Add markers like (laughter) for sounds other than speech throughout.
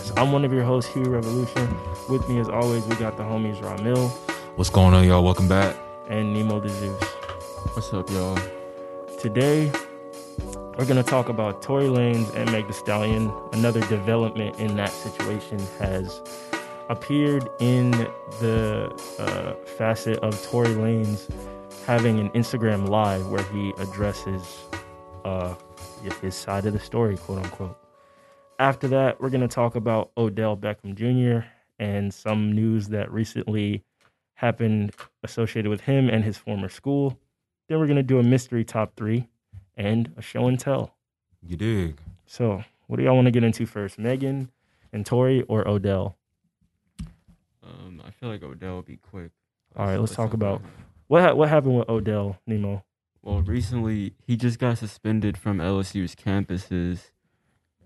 Podcast. I'm one of your hosts, Hugh Revolution. With me, as always, we got the homies Ramil What's going on, y'all? Welcome back. and Nemo the Zeus. What's up, y'all? Today, we're going to talk about Tory Lanez and Meg The Stallion. Another development in that situation has appeared in the uh, facet of Tory Lanez having an Instagram live where he addresses uh, his side of the story, quote unquote. After that, we're going to talk about Odell Beckham Jr. and some news that recently happened associated with him and his former school. Then we're going to do a mystery top three and a show and tell. You dig? So, what do y'all want to get into first, Megan and Tory or Odell? Um, I feel like Odell will be quick. All right, let's talk about- What ha- what happened with Odell Nemo? Well, recently he just got suspended from LSU's campuses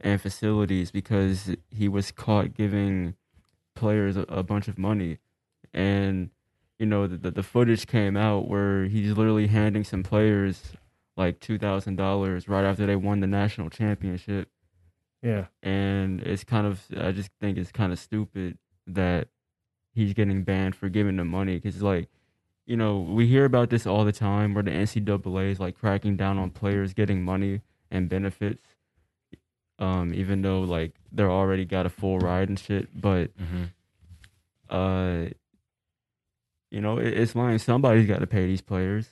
and facilities because he was caught giving players a, a bunch of money, and you know the, the the footage came out where he's literally handing some players like two thousand dollars right after they won the national championship. Yeah, and it's kind of I just think it's kind of stupid that he's getting banned for giving them money because like you know we hear about this all the time where the NCAA is like cracking down on players getting money and benefits, um even though like they're already got a full ride and shit, but Mm-hmm. uh you know it, it's fine somebody's got to pay these players.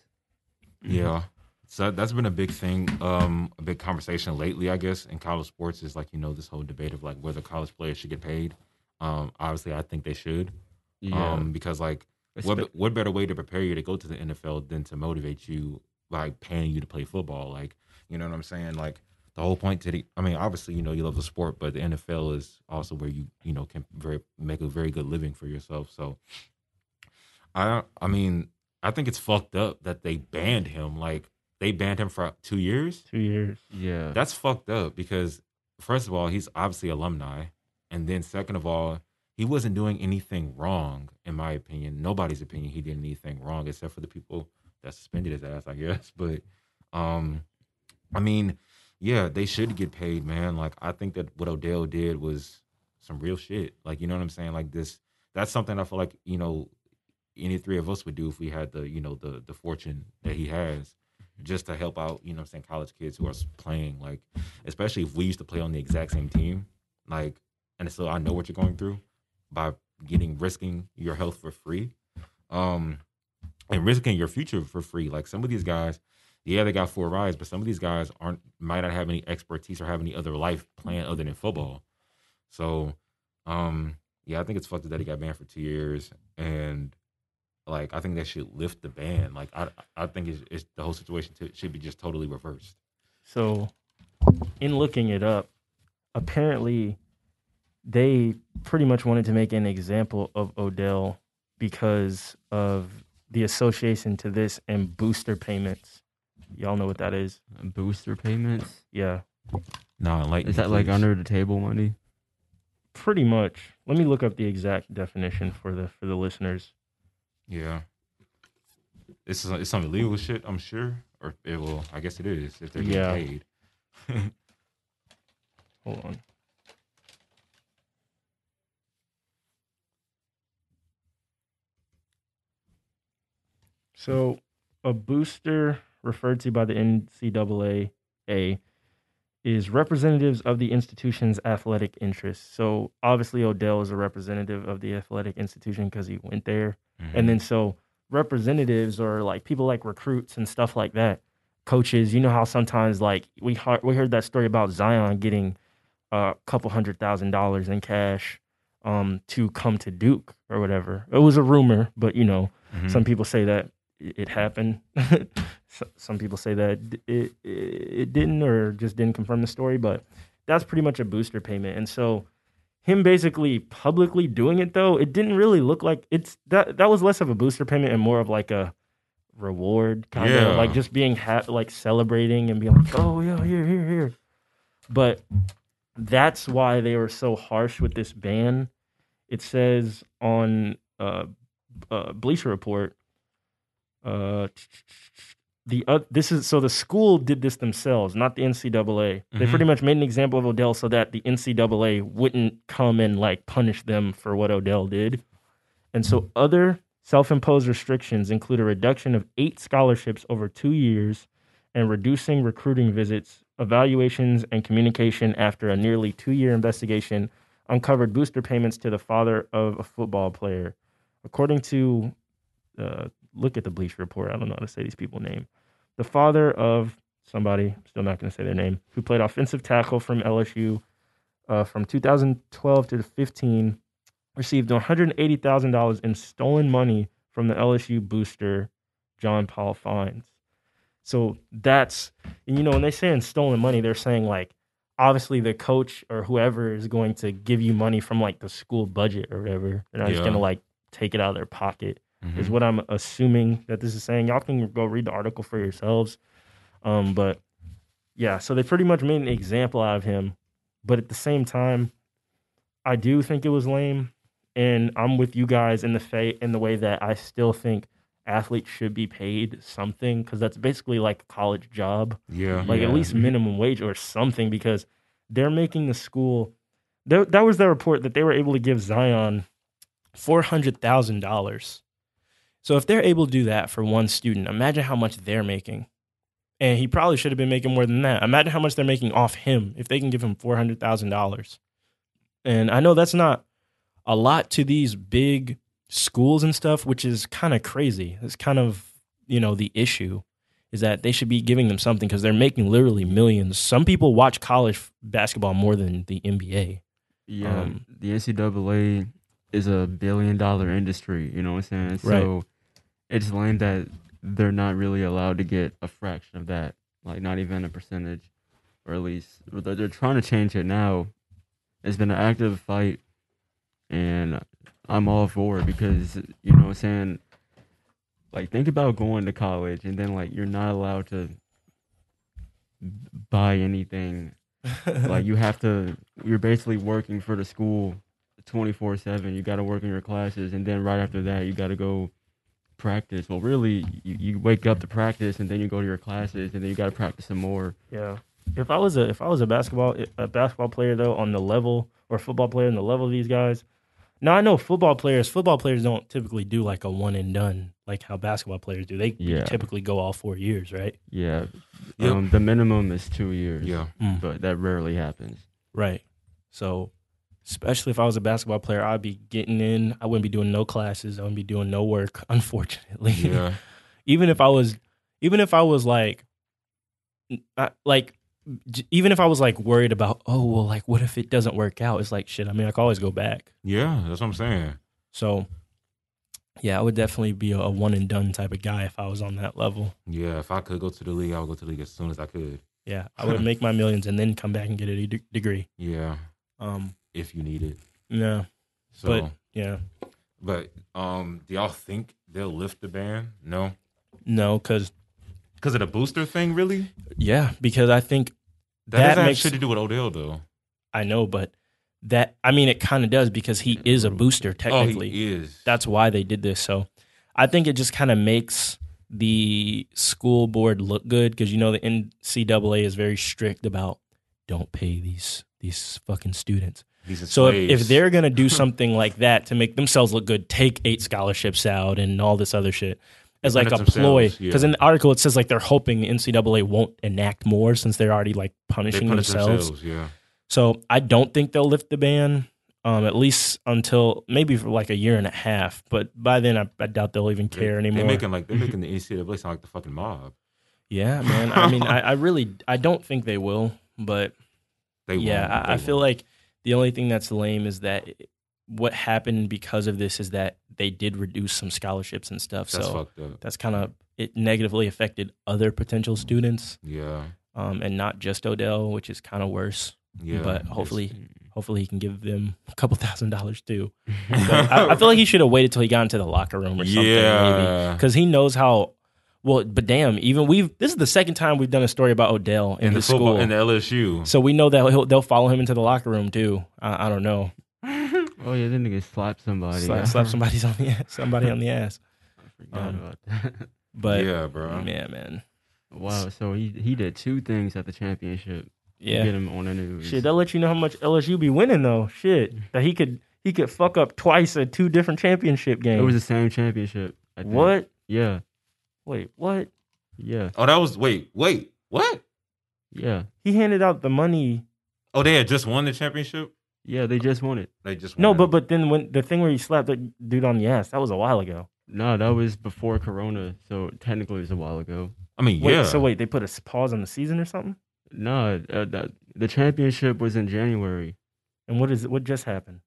Yeah. So that's been a big thing, um, a big conversation lately, I guess, in college sports is like, you know, this whole debate of like whether college players should get paid. Um, obviously I think they should. Yeah, Um, because like what what better way to prepare you to go to the NFL than to motivate you like paying you to play football? Like, you know what I'm saying? Like the whole point to the I mean, obviously, you know, you love the sport, but the NFL is also where you, you know, can very make a very good living for yourself. So I I mean, I think it's fucked up that they banned him. Like they banned him for two years. two years. yeah, That's fucked up because first of all, he's obviously alumni, and then second of all, he wasn't doing anything wrong, in my opinion. Nobody's opinion, he did anything wrong except for the people that suspended his ass, I guess. (laughs) But, um, I mean, yeah, they should get paid, man. Like I think that what Odell did was some real shit. Like you know what I'm saying? Like this, that's something I feel like you know any three of us would do if we had the you know the the fortune that he has just to help out, you know what I'm saying, college kids who are playing, like, especially if we used to play on the exact same team, like, and so I know what you're going through by getting risking your health for free, um, and risking your future for free. Like some of these guys, yeah, they got four rides, but some of these guys aren't might not have any expertise or have any other life plan other than football. So, um, yeah, I think it's fucked that he got banned for two years, and like I think they should lift the ban. Like I, I think it's, it's the whole situation t- should be just totally reversed. So, in looking it up, apparently they pretty much wanted to make an example of Odell because of the association to this and booster payments. Y'all know what that is? booster payments. Yeah, No, like Is that like under the table money? pretty much. Let me look up the exact definition for the for the listeners. Yeah, this is it's some illegal shit. I'm sure, or it will. I guess it is if they're getting Yeah. paid. (laughs) Hold on. So, a booster referred to by the NCAA is representatives of the institution's athletic interests. So obviously Odell is a representative of the athletic institution because he went there, Mhm. and then so representatives or like people like recruits and stuff like that, coaches. You know how sometimes like we heard, we heard that story about Zion getting a couple hundred thousand dollars in cash um, to come to Duke or whatever. It was a rumor, but you know Mhm. some people say that it happened. (laughs) Some people say that it, it it didn't or just didn't confirm the story, but that's pretty much a booster payment. And so him basically publicly doing it though, it didn't really look like it's that that was less of a booster payment and more of like a reward kind Yeah. of like just being ha- like celebrating and being like, "Oh, yeah, here, here, here." But that's why they were so harsh with this ban. It says on uh, uh, Bleacher Report, uh, the uh, this is so the school did this themselves, not the NCAA. They Mhm. pretty much made an example of Odell so that the NCAA wouldn't come and like punish them for what Odell did. And so other self-imposed restrictions include a reduction of eight scholarships over two years and reducing recruiting visits, evaluations, and communication after a nearly two-year investigation uncovered booster payments to the father of a football player. According to uh, look at the Bleach report. I don't know how to say these people's name. The father of somebody, still not going to say their name, who played offensive tackle from LSU uh, from 2012 to 15, received $180,000 in stolen money from the LSU booster, John Paul Funes. So that's, and you know, when they say in stolen money, they're saying like, obviously the coach or whoever is going to give you money from like the school budget or whatever. They're not just going to like take it out of their pocket is Mhm. what I'm assuming that this is saying. Y'all can go read the article for yourselves. Um, but yeah, so they pretty much made an example out of him. But at the same time, I do think it was lame, and I'm with you guys in the fa- in the way that I still think athletes should be paid something because that's basically like a college job yeah, like yeah. at least minimum wage or something because they're making the school that was their report that they were able to give zion $400000 so if they're able to do that for one student imagine how much they're making and he probably should have been making more than that imagine how much they're making off him if they can give him $400000 and i know that's not a lot to these big schools and stuff which is kind of crazy it's kind of you know the issue is that they should be giving them something because they're making literally millions. Some people watch college basketball more than the NBA. Yeah, Um, the NCAA is a billion dollar industry. You know what I'm saying? Right. So it's lame that they're not really allowed to get a fraction of that, like not even a percentage, or at least they're, they're trying to change it now. It's been an active fight, and I'm all for it because you know what I'm saying. Like think about going to college and then like you're not allowed to buy anything like you have to you're basically working for the school 24/7 you got to work in your classes and then right after that you got to go practice well really you, you wake up to practice and then you go to your classes and then you got to practice some more yeah. If I was a if I was a basketball a basketball player though on the level or football player on the level of these guys. Now I know football players. Football players don't typically do like a one and done like how basketball players do. They Yeah. typically go all four years, right? yeah Yep. um, the minimum is 2 years yeah. but that rarely happens Right. So, especially if I was a basketball player, I'd be getting in. I wouldn't be doing no classes. I wouldn't be doing no work. (laughs) Unfortunately, Yeah. (laughs) even if I was, even if I was like, like, even if I was like worried about, oh well, like, what if it doesn't work out? It's like shit. I mean, I can always go back. Yeah, that's what I'm saying. So, yeah, I would definitely be a, a one and done type of guy if I was on that level. Yeah, if I could go to the league, I would go to the league as soon as I could. Yeah, I would (laughs) make my millions and then come back and get a de- degree. Yeah, Um, if you need it. no, So, but but, um, do y'all think they'll lift the ban? No, no, because because of the booster thing, really. Yeah, because I think That, That doesn't makes- have shit to do with Odell, though. I know, but that I mean, it kind of does because he is a booster technically. Oh, he is. That's why they did this. So I think it just kind of makes the school board look good because you know the NCAA is very strict about don't pay these these fucking students. So if, if they're gonna do (laughs) something like that to make themselves look good, take eight scholarships out and all this other shit. as like a ploy. themselves, yeah. Because in the article it says like they're hoping the NCAA won't enact more since they're already like punishing punish themselves. themselves. Yeah. So I don't think they'll lift the ban. Um, at least until maybe for like a year and a half, but by then I, I doubt they'll even care They- anymore. They're making like they're making the NCAA sound like the fucking mob. yeah, man. I mean, I, I (laughs) really I don't think they will, but They yeah, won't. I, I feel like the only thing that's lame is that what happened because of this is that they did reduce some scholarships and stuff. that's so fucked up. that's kind of it negatively affected other potential students, Yeah. um, and not just Odell, which is kind of worse. Yeah. but hopefully, hopefully he can give them a couple thousand dollars too. (laughs) I, I feel like he should have waited till he got into the locker room or something. Yeah. because he knows how. Well, but damn, even we've this is the second time we've done a story about Odell in, in the, the football school, in the LSU. so we know that he'll, they'll follow him into the locker room too. I, I don't know, (laughs) Oh yeah, then nigga slap somebody. slap, slap somebody's on the ass, somebody on the (laughs) ass. I forgot Um, about that. (laughs) But yeah, bro. yeah, man, Wow, so he he did two things at the championship. yeah, Get him on the news. shit. That let you know how much LSU be winning though. Shit, that he could he could fuck up twice at two different championship games. it was the same championship. I think. what? Yeah, Wait, what? yeah, Oh, that was wait, wait, what? yeah, He handed out the money. Oh, they had just won the championship. yeah. They just won it. They just No, won but it. but then when the thing where he slapped the dude on the ass, that was a while ago. No, that was before Corona, so technically it was a while ago. I mean, Wait, yeah. so wait, they put a pause on the season or something? No, uh, that, the championship was in January. And what is what just happened?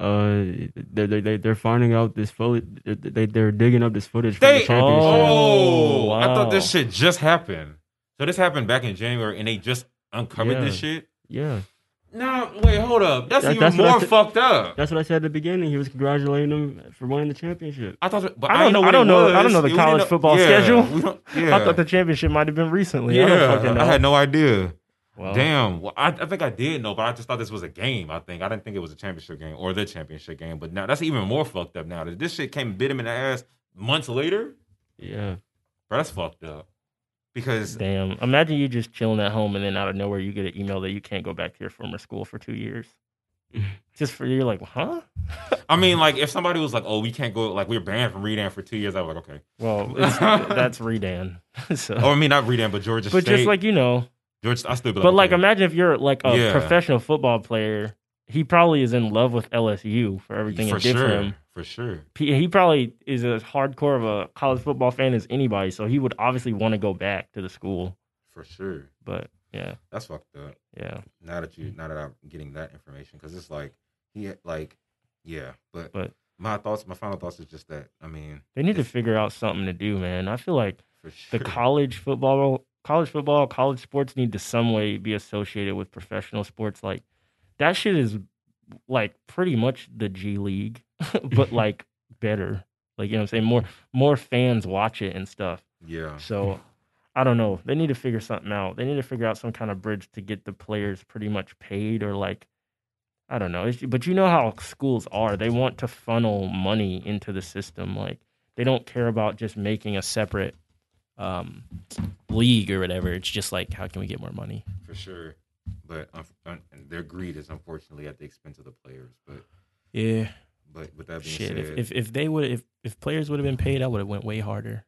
Uh, they they they they're finding out this footage. They they're digging up this footage from the They championship. oh, I thought this shit just happened. So this happened back in January, and they just uncovered Yeah. this shit. Yeah, No, wait, hold up. That's That- even that's more said. fucked up. that's what I said at the beginning. He was congratulating them for winning the championship. I thought, but I don't didn't know- what I don't it know- I don't know the We college didn't football yeah, schedule. (laughs) Yeah, I thought the championship might have been recently. I don't yeah, fucking know. I had no idea. Well, Damn. Well, I, I think I did know, but I just thought this was a game. I think I didn't think it was a championship game or the championship game. But now that's even more fucked up. Now that this shit came and bit him in the ass months later, Yeah, bro, that's fucked up. Because Damn. Imagine you just chilling at home and then out of nowhere you get an email that you can't go back to your former school for two years. (laughs) just for you're like, huh? I mean, like if somebody was like, "Oh, we can't go," like we're banned from Redan for two years, I was like, okay. Well, (laughs) that's Redan. (laughs) so, Or I mean, not Redan, but Georgia but State. just like you know, Georgia, I still but like imagine if you're like a Yeah. professional football player, he probably is in love with LSU for everything for it did sure, for him. for sure. He, he probably is as hardcore of a college football fan as anybody, so he would obviously want to go back to the school. For sure. But yeah, That's fucked up. yeah, Now that you, now that I'm getting that information, because it's like he, like, yeah. But, But- my thoughts, my final thoughts is just that. I mean, they need to figure out something to do, man. I feel like sure. the college football, college football, college sports need to some way be associated with professional sports. Like that shit is like pretty much the G League, (laughs) but (laughs) like better. Like you know what I'm saying? More more fans watch it and stuff. yeah. So I don't know. They need to figure something out. They need to figure out some kind of bridge to get the players pretty much paid or like I don't know. It's, but you know how schools are. They want to funnel money into the system. Like they don't care about just making a separate um, league or whatever. It's just like how can we get more money? for sure. But um, their greed is unfortunately at the expense of the players. But Yeah. but with that being Shit. said, If, if if they would if if players would have been paid, I would have went way harder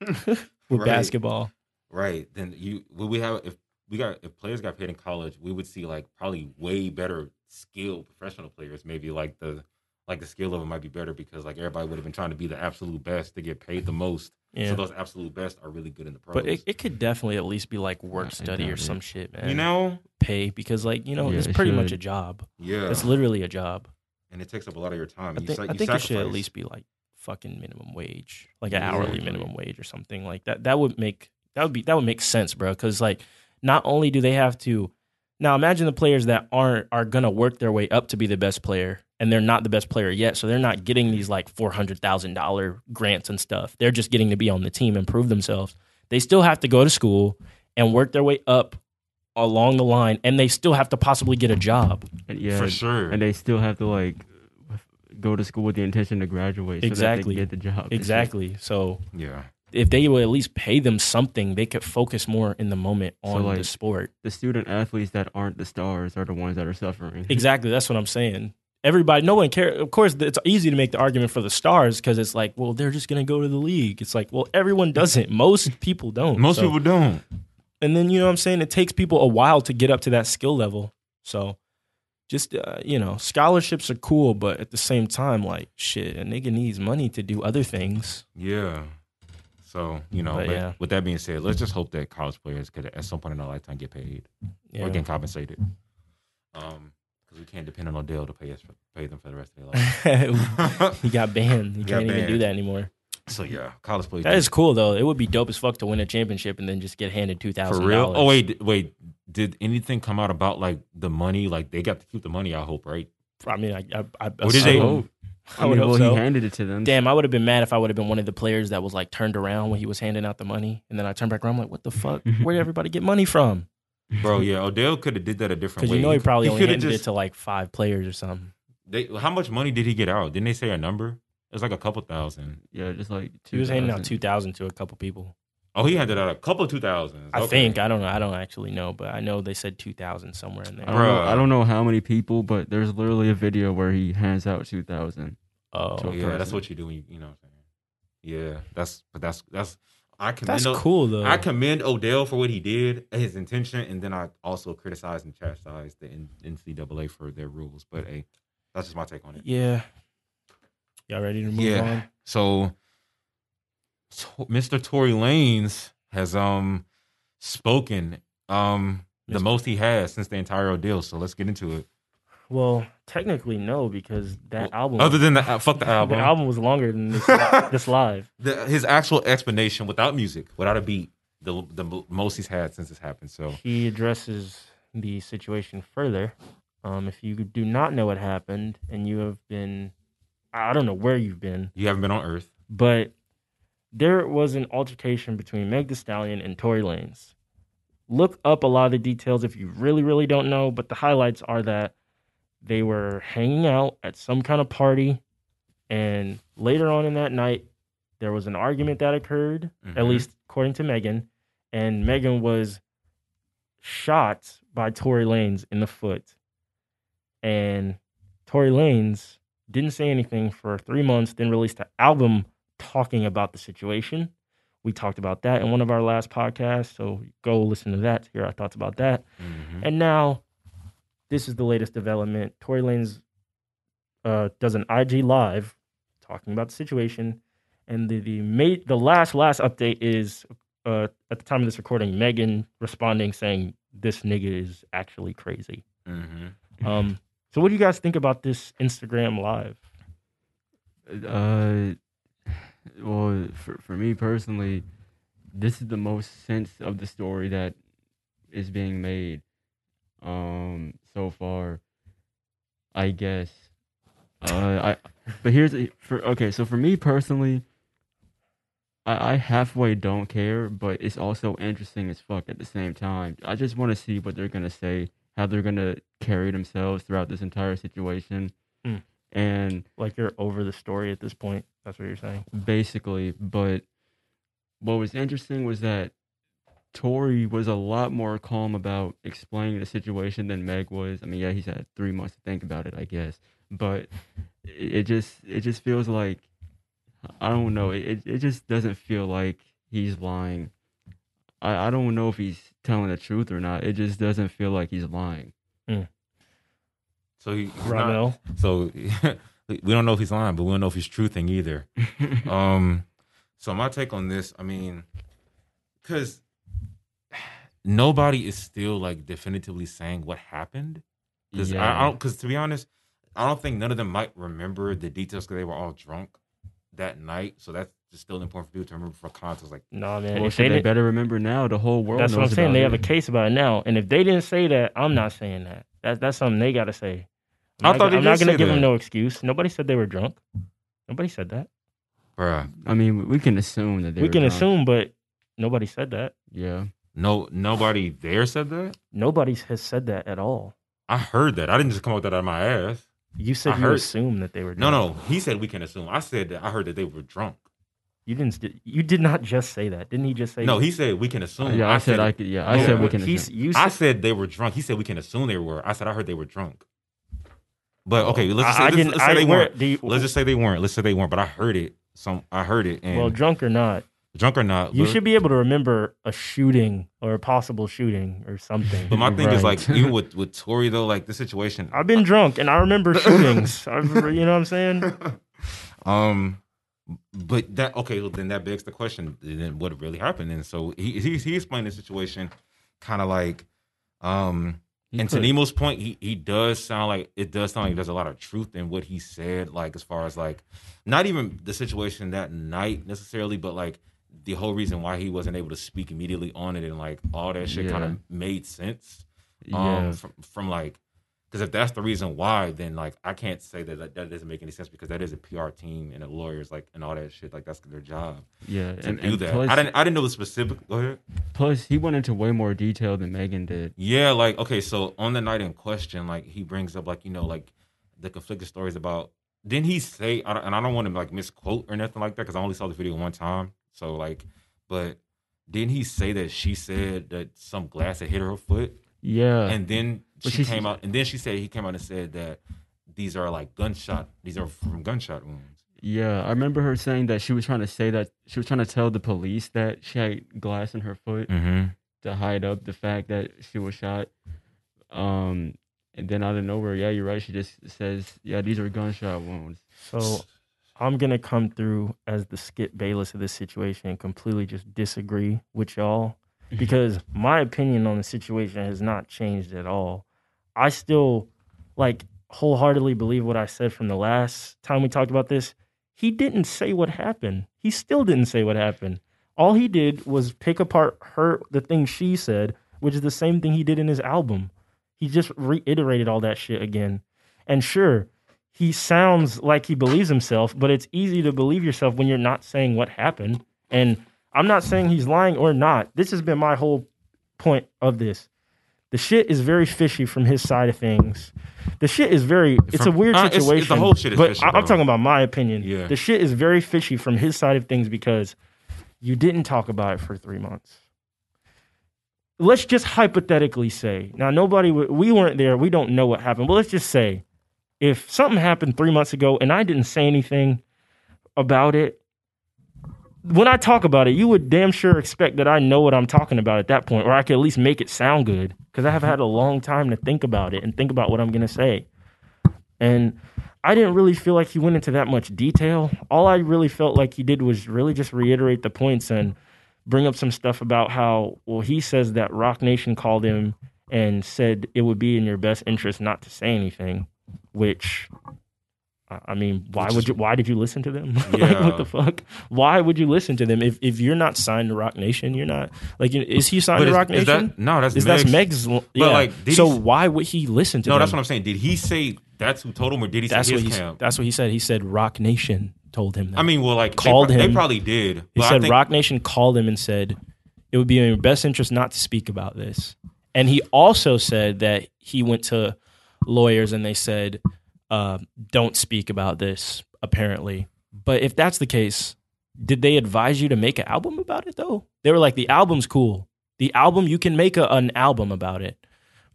(laughs) with Right. basketball. right, then you would we have if we got if players got paid in college, we would see like probably way better skilled professional players. Maybe like the like the skill level might be better because like everybody would have been trying to be the absolute best to get paid the most. Yeah. So those absolute best are really good in the pros. but it, it could definitely at least be like work I study or some shit, man. you know, pay because like you know Yeah, it's it pretty much a job. yeah, It's literally a job. and it takes up a lot of your time. I You think, sa- I you think it should at least be like fucking minimum wage, like an Yeah, hourly minimum wage or something like that. That would make that would be that would make sense, bro. Because like not only do they have to now imagine the players that aren't are gonna work their way up to be the best player, and they're not the best player yet, so they're not getting these like four hundred thousand dollar grants and stuff. They're just getting to be on the team and prove themselves. They still have to go to school and work their way up along the line, and they still have to possibly get a job. and yeah, for sure. and they still have to like go to school with the intention to graduate. So Exactly. that they can get the job. Exactly. So yeah, if they would at least pay them something, they could focus more in the moment So, on the sport. The student athletes that aren't the stars are the ones that are suffering. (laughs) Exactly. That's what I'm saying. everybody, no one cares. Of course, it's easy to make the argument for the stars because it's like, well, they're just going to go to the league. It's like, well, everyone doesn't. Most (laughs) people don't. Most So- people don't. and then you know what I'm saying. It takes people a while to get up to that skill level. So, just uh, you know, scholarships are cool, but at the same time, like shit, a nigga needs money to do other things. Yeah. So you know, But but yeah. with that being said, let's just hope that college players could at some point in their lifetime get paid Yeah. or get compensated. Um, because we can't depend on Odell to pay us pay them for the rest of their life. (laughs) he got banned. (laughs) He Got can't even do that anymore. so yeah, college players. That is cool though. It would be dope as fuck to win a championship and then just get handed two thousand. For real. Oh wait, wait. Did anything come out about like the money? Like they got to keep the money. I hope, right? I mean, I, I, I, Or did they- assume- I, I would mean, hope well, so. he handed it to them. Damn, I would have been mad if I would have been one of the players that was like turned around when he was handing out the money, and then I turned back around. I'm like, what the fuck? (laughs) Where did everybody get money from? Bro, yeah, Odell could have did that a different Because way. you know he could- probably only coulda handed just- it to like five players or something. They, how much money did he get out? Didn't they say a number? It was like a couple thousand. Yeah, just like He was handing out two thousand to a couple people. Oh, he handed out a couple of two thousands. I think I don't know. I don't actually know, but I know they said two thousand somewhere in I there. don't, know, I don't know how many people, but there's literally a video where he hands out two thousand. Oh, So- yeah, that's what you do when you, you know what I'm saying. Yeah, that's but that's that's I commend that's O- cool though. I commend Odell for what he did, his intention, and then I also criticize and chastise the NCAA for their rules. But hey, that's just my take on it. yeah. Y'all ready to move Yeah. on? So, To- Mr. Tory Lanez has um spoken um the most he has since the entire ordeal. So let's get into it. Well, technically no, because that Well, album, Other than the fuck the album, the album was longer than this, (laughs) this live. the, his actual explanation without music, without a beat, the the most he's had since this happened. So He addresses the situation further. Um, if you do not know what happened and you have been, I don't know where you've been, you haven't been on Earth. but there was an altercation between Meg The Stallion and Tory Lanez. Look up a lot of the details if you really, really don't know, but the highlights are that they were hanging out at some kind of party, and later on in that night, there was an argument that occurred, at Mhm. least according to Megan, and Megan was shot by Tory Lanez in the foot. And Tory Lanez didn't say anything for three months, then released an album talking about the situation. We talked about that in one of our last podcasts, so go listen to that to hear our thoughts about that. Mhm. And now, this is the latest development. Tory Lanez uh, does an IG live talking about the situation, and the the ma- the last last update is uh, at the time of this recording, Megan responding saying this nigga is actually crazy. Mhm. Um, so what do you guys think about this Instagram live? Uh, well, for for me personally, this is the most sense of the story that is being made, um, so far. I guess. Uh, I. But here's a- for okay. So for me personally, I I halfway don't care, but it's also interesting as fuck at the same time. I just want to see what they're gonna say, how they're gonna carry themselves throughout this entire situation, Mm. And Like you're over the story at this point. That's what you're saying. basically. But what was interesting was that Tory was a lot more calm about explaining the situation than Meg was. I mean, yeah, he's had three months to think about it, I guess. But it, just it just feels like I don't know. It it, it just doesn't feel like he's lying. I, I don't know if he's telling the truth or not. It just doesn't feel like he's lying. Hmm. So he, he's not- so (laughs) we don't know if he's lying, but we don't know if he's truthing either. (laughs) um, so my take on this, I mean, because nobody is still like definitively saying what happened. Because I, I don't, because to be honest, I don't think none of them might remember the details because they were all drunk that night. So that's just still important for people to remember for context. Like, Nah, man. well, if they they better remember now. The whole world. That's what I'm saying. They it. have a case about it now, and if they didn't say that, I'm not saying that. That that's something they got to say. I'm I not, thought they I'm not gonna say give them that. no excuse. Nobody said they were drunk. Nobody said that. bruh, I mean, we can assume that they we were can drunk. assume, but nobody said that. Yeah. no, nobody there said that. Nobody has said that at all. I heard that. I didn't just come up with that out of my ass. You said I you heard- assumed that they were No, drunk. no, no. he said we can assume. I said that I heard that they were drunk. You didn't. You did not just say that, didn't he? Just say No, he said we can assume. yeah, I, said I could. Yeah, I No, said we can. He's assume. you. I Said, said they were drunk. He said we can assume they were. I said I heard they were drunk. But okay, let's just say, I, I let's, didn't. let's I say they weren't. you- Let's just say they weren't. Let's say they weren't. But I heard it. Some I heard it. And well, drunk or not, drunk or not, you should be able to remember a shooting or a possible shooting or something. But my thing is like even with (laughs) with Tory though, like the situation. I've been drunk and I remember (laughs) shootings. I've, you know what I'm saying? (laughs) um, but that okay, well, then that begs the question: then what really happened? And so he he, he explained the situation, kind of like, um, He and to put- Nemo's point, he he does sound like it does sound like there's a lot of truth in what he said. Like as far as like, not even the situation that night necessarily, but like the whole reason why he wasn't able to speak immediately on it and like all that shit kind of made sense. yeah, Um, from from like, because if that's the reason why, then like I can't say that, that that doesn't make any sense because that is a PR team and the lawyers like and all that shit. Like that's their job yeah, to and, do and that. Plus, I didn't I didn't know the specific. Go ahead. plus, he went into way more detail than Megan did. Yeah, like okay, so on the night in question, like he brings up like you know like the conflicted stories about. Didn't he say? I don't, and I don't want to like misquote or nothing like that because I only saw the video one time. So like, but didn't he say that she said that some glass had hit her foot, Yeah, and then But she she's- came out, and then she said he came out and said that these are like gunshot. These are from gunshot wounds. yeah. I remember her saying that she was trying to say that she was trying to tell the police that she had glass in her foot Mm-hmm. to hide up the fact that she was shot. Um, and then out of nowhere, yeah, you're right. She just says, "Yeah, these are gunshot wounds." So I'm gonna come through as the Skip Bayless of this situation and completely just disagree with y'all (laughs) because my opinion on the situation has not changed at all. I still like wholeheartedly believe what I said from the last time we talked about this. He didn't say what happened. He still didn't say what happened. All he did was pick apart her the thing she said, which is the same thing he did in his album. He just reiterated all that shit again. And sure, he sounds like he believes himself, but it's easy to believe yourself when you're not saying what happened. And I'm not saying he's lying or not. This has been my whole point of this. The shit is very fishy from his side of things. The shit is very. It's From- a weird uh, it's- it's- situation. the whole shit is but fishy, I- I'm talking about my opinion. Yeah. The shit is very fishy from his side of things because you didn't talk about it for three months. Let's just hypothetically say now nobody we weren't there. We don't know what happened. But let's just say if something happened three months ago and I didn't say anything about it, when I talk about it, you would damn sure expect that I know what I'm talking about at that point, or I could at least make it sound good because I have had a long time to think about it and think about what I'm going to say. And I didn't really feel like he went into that much detail. All I really felt like he did was really just reiterate the points and bring up some stuff about how, well, he says that Roc Nation called him and said it would be in your best interest not to say anything, which. I mean, why Which would you? Why did you listen to them? (laughs) like, what the fuck? Why would you listen to them if, if you're not signed to Roc Nation? You're not like is he signed But to is, Rock is Nation? that no? That's Is Meg's. that's Meg's? Yeah. like, so he- why would he listen to No, them? that's what I'm saying. Did he say that's who told him, or did he That's say what he. camp? That's what he said. He said Roc Nation told him that. I mean, well, like Called they, him. They probably did. he but I said think- Roc Nation called him and said it would be in your best interest not to speak about this. And he also said that he went to lawyers and they said, uh, "Don't speak about this." Apparently, but if that's the case, did they advise you to make an album about it though? They were like, "The album's cool. The album you can make a, an album about it."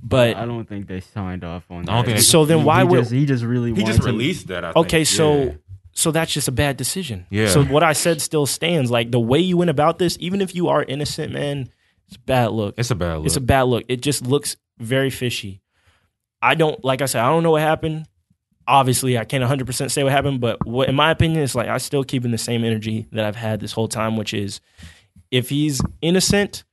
But I don't think they signed off on that. I don't think they- So then why he would- just, he just really he wanted just to- released that. I Okay, think. so Yeah. so that's just a bad decision. Yeah. So what I said still stands. Like the way you went about this, even if you are innocent, man, it's a bad look. it's a bad look. It's a bad look. It just looks very fishy. I don't like I said, I don't know what happened. Obviously, I can't 100% say what happened, but what in my opinion it's like I'm still keeping the same energy that I've had this whole time, which is if he's innocent,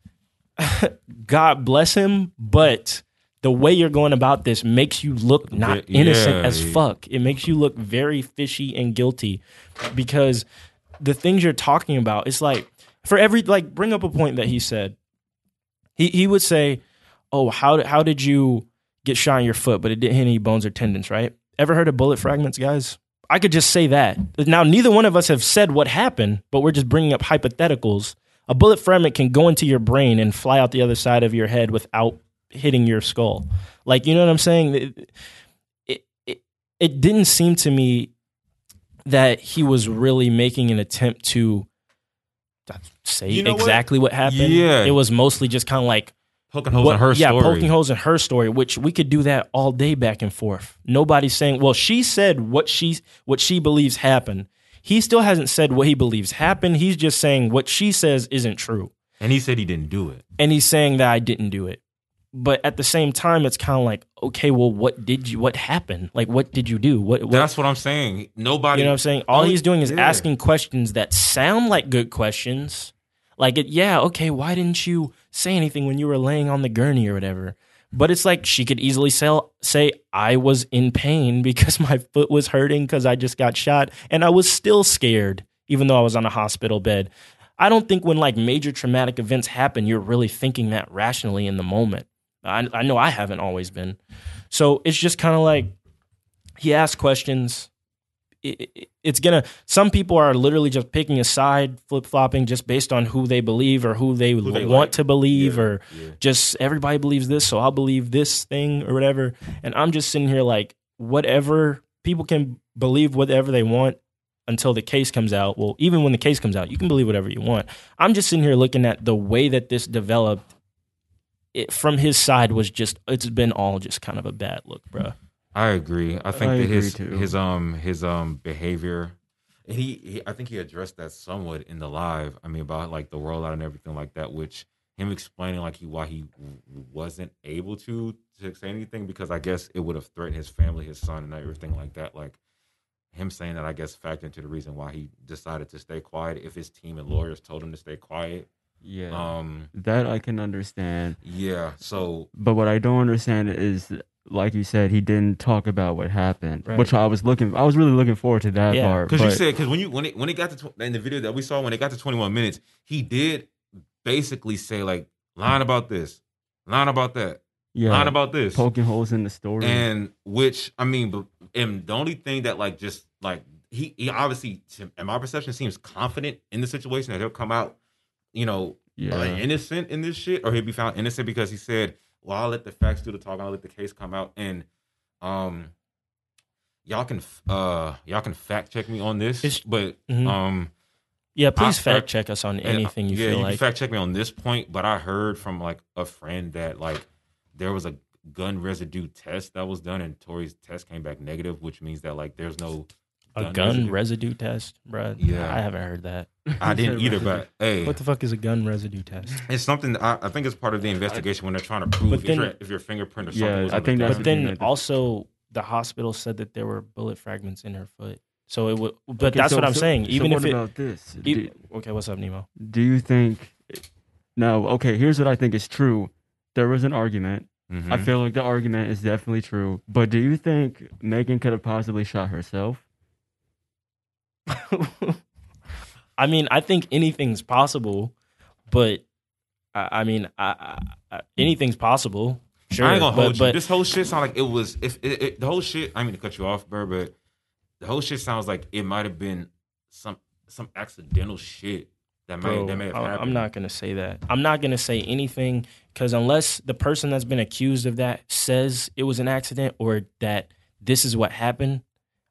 (laughs) God bless him, but the way you're going about this makes you look not Yeah, innocent as fuck. It makes you look very fishy and guilty because the things you're talking about, it's like for every like bring up a point that he said. He he would say, "Oh, how how did you get shot in your foot, but it didn't hit any bones or tendons, right?" Ever heard of bullet fragments, guys? I could just say that. Now, neither one of us have said what happened, but we're just bringing up hypotheticals. A bullet fragment can go into your brain and fly out the other side of your head without hitting your skull. Like, you know what I'm saying? It, it, it, it didn't seem to me that he was really making an attempt to uh, say You know what? exactly what? happened. Yeah. It was mostly just kind of like poking holes what- in her yeah, story. poking holes in her story, which we could do that all day back and forth. Nobody's saying, well, she said what she what she believes happened. He still hasn't said what he believes happened. He's just saying what she says isn't true. and he said he didn't do it. And he's saying that I didn't do it. But at the same time, it's kind of like, okay, well, what did you what happened? Like what did you do? What, what That's what I'm saying. Nobody. you know what I'm saying? All he's doing is yeah. asking questions that sound like good questions. Like, it, yeah, okay, why didn't you say anything when you were laying on the gurney or whatever? But it's like she could easily sell, say, I was in pain (laughs) because my foot was hurting because I just got shot and I was still scared, even though I was on a hospital bed. I don't think when like major traumatic events happen, you're really thinking that rationally in the moment. I, I know I haven't always been. So it's just kind of like he asked questions it, it- it's gonna some people are literally just picking a side flip-flopping just based on who they believe or who they, Who they want like. to believe Yeah, or yeah. just everybody believes this so i'll believe this thing or whatever and i'm just sitting here like whatever people can believe whatever they want until the case comes out well even when the case comes out you can believe whatever you want i'm just sitting here looking at the way that this developed it, from his side was just it's been all just kind of a bad look bruh I agree. I think I that his too. his um his um behavior, and he, he I think he addressed that somewhat in the live. I mean about like the rollout and everything like that, which him explaining like he why he wasn't able to to say anything because I guess it would have threatened his family, his son, and everything like that. Like him saying that, I guess factored into the reason why he decided to stay quiet. If his team and lawyers told him to stay quiet, Yeah, um, that I can understand. yeah. So But what I don't understand is, like you said, he didn't talk about what happened, Right. which I was looking. I was really looking forward to that Yeah, part. Because you said because when you when it when it got to tw- in the video that we saw when it got to 21 minutes, he did basically say like lying about this, line about that, yeah, line about this, poking holes in the story. and which I mean, and the only thing that like just like he he obviously in my perception seems confident in the situation that he'll come out, you know, yeah, uh, innocent in this shit, or he'll be found innocent because he said, "Well, I'll let the facts do the talking. I'll let the case come out." And um, y'all can uh y'all can fact check me on this, It's- but Mhm. um, yeah please I- fact check us on and, anything you yeah, feel you like can fact check me on this point. But I heard from like a friend that like there was a gun residue test that was done, and Tory's test came back negative, which means that like there's no A gun gun residue. residue test, bruh. Yeah. I haven't heard that. (laughs) I didn't either, but hey, What the fuck is a gun residue test? it's something that I, I think it's part of the investigation when they're trying to prove But if, then- your, if your fingerprint or something. Yeah, was I on the think that's gun. But then also, the hospital said that there were bullet fragments in her foot. So it would. But Okay, that's so- what I'm so- saying. so Even what if it. about this? e- do, okay, what's up, Nemo? do you think? No, okay. Here's what I think is true. There was an argument. Mhm. I feel like the argument is definitely true. But do you think Megan could have possibly shot herself? (laughs) I mean, I think anything's possible, but I, I mean, I, I, anything's possible. Sure, I ain't gonna but, hold you. but this whole shit sound like it was. If it, it, the whole shit, I mean to cut you off, bro, but the whole shit sounds like it might have been some some accidental shit that may that may have happened. I'm not gonna say that. I'm not gonna say anything because unless the person that's been accused of that says it was an accident or that this is what happened,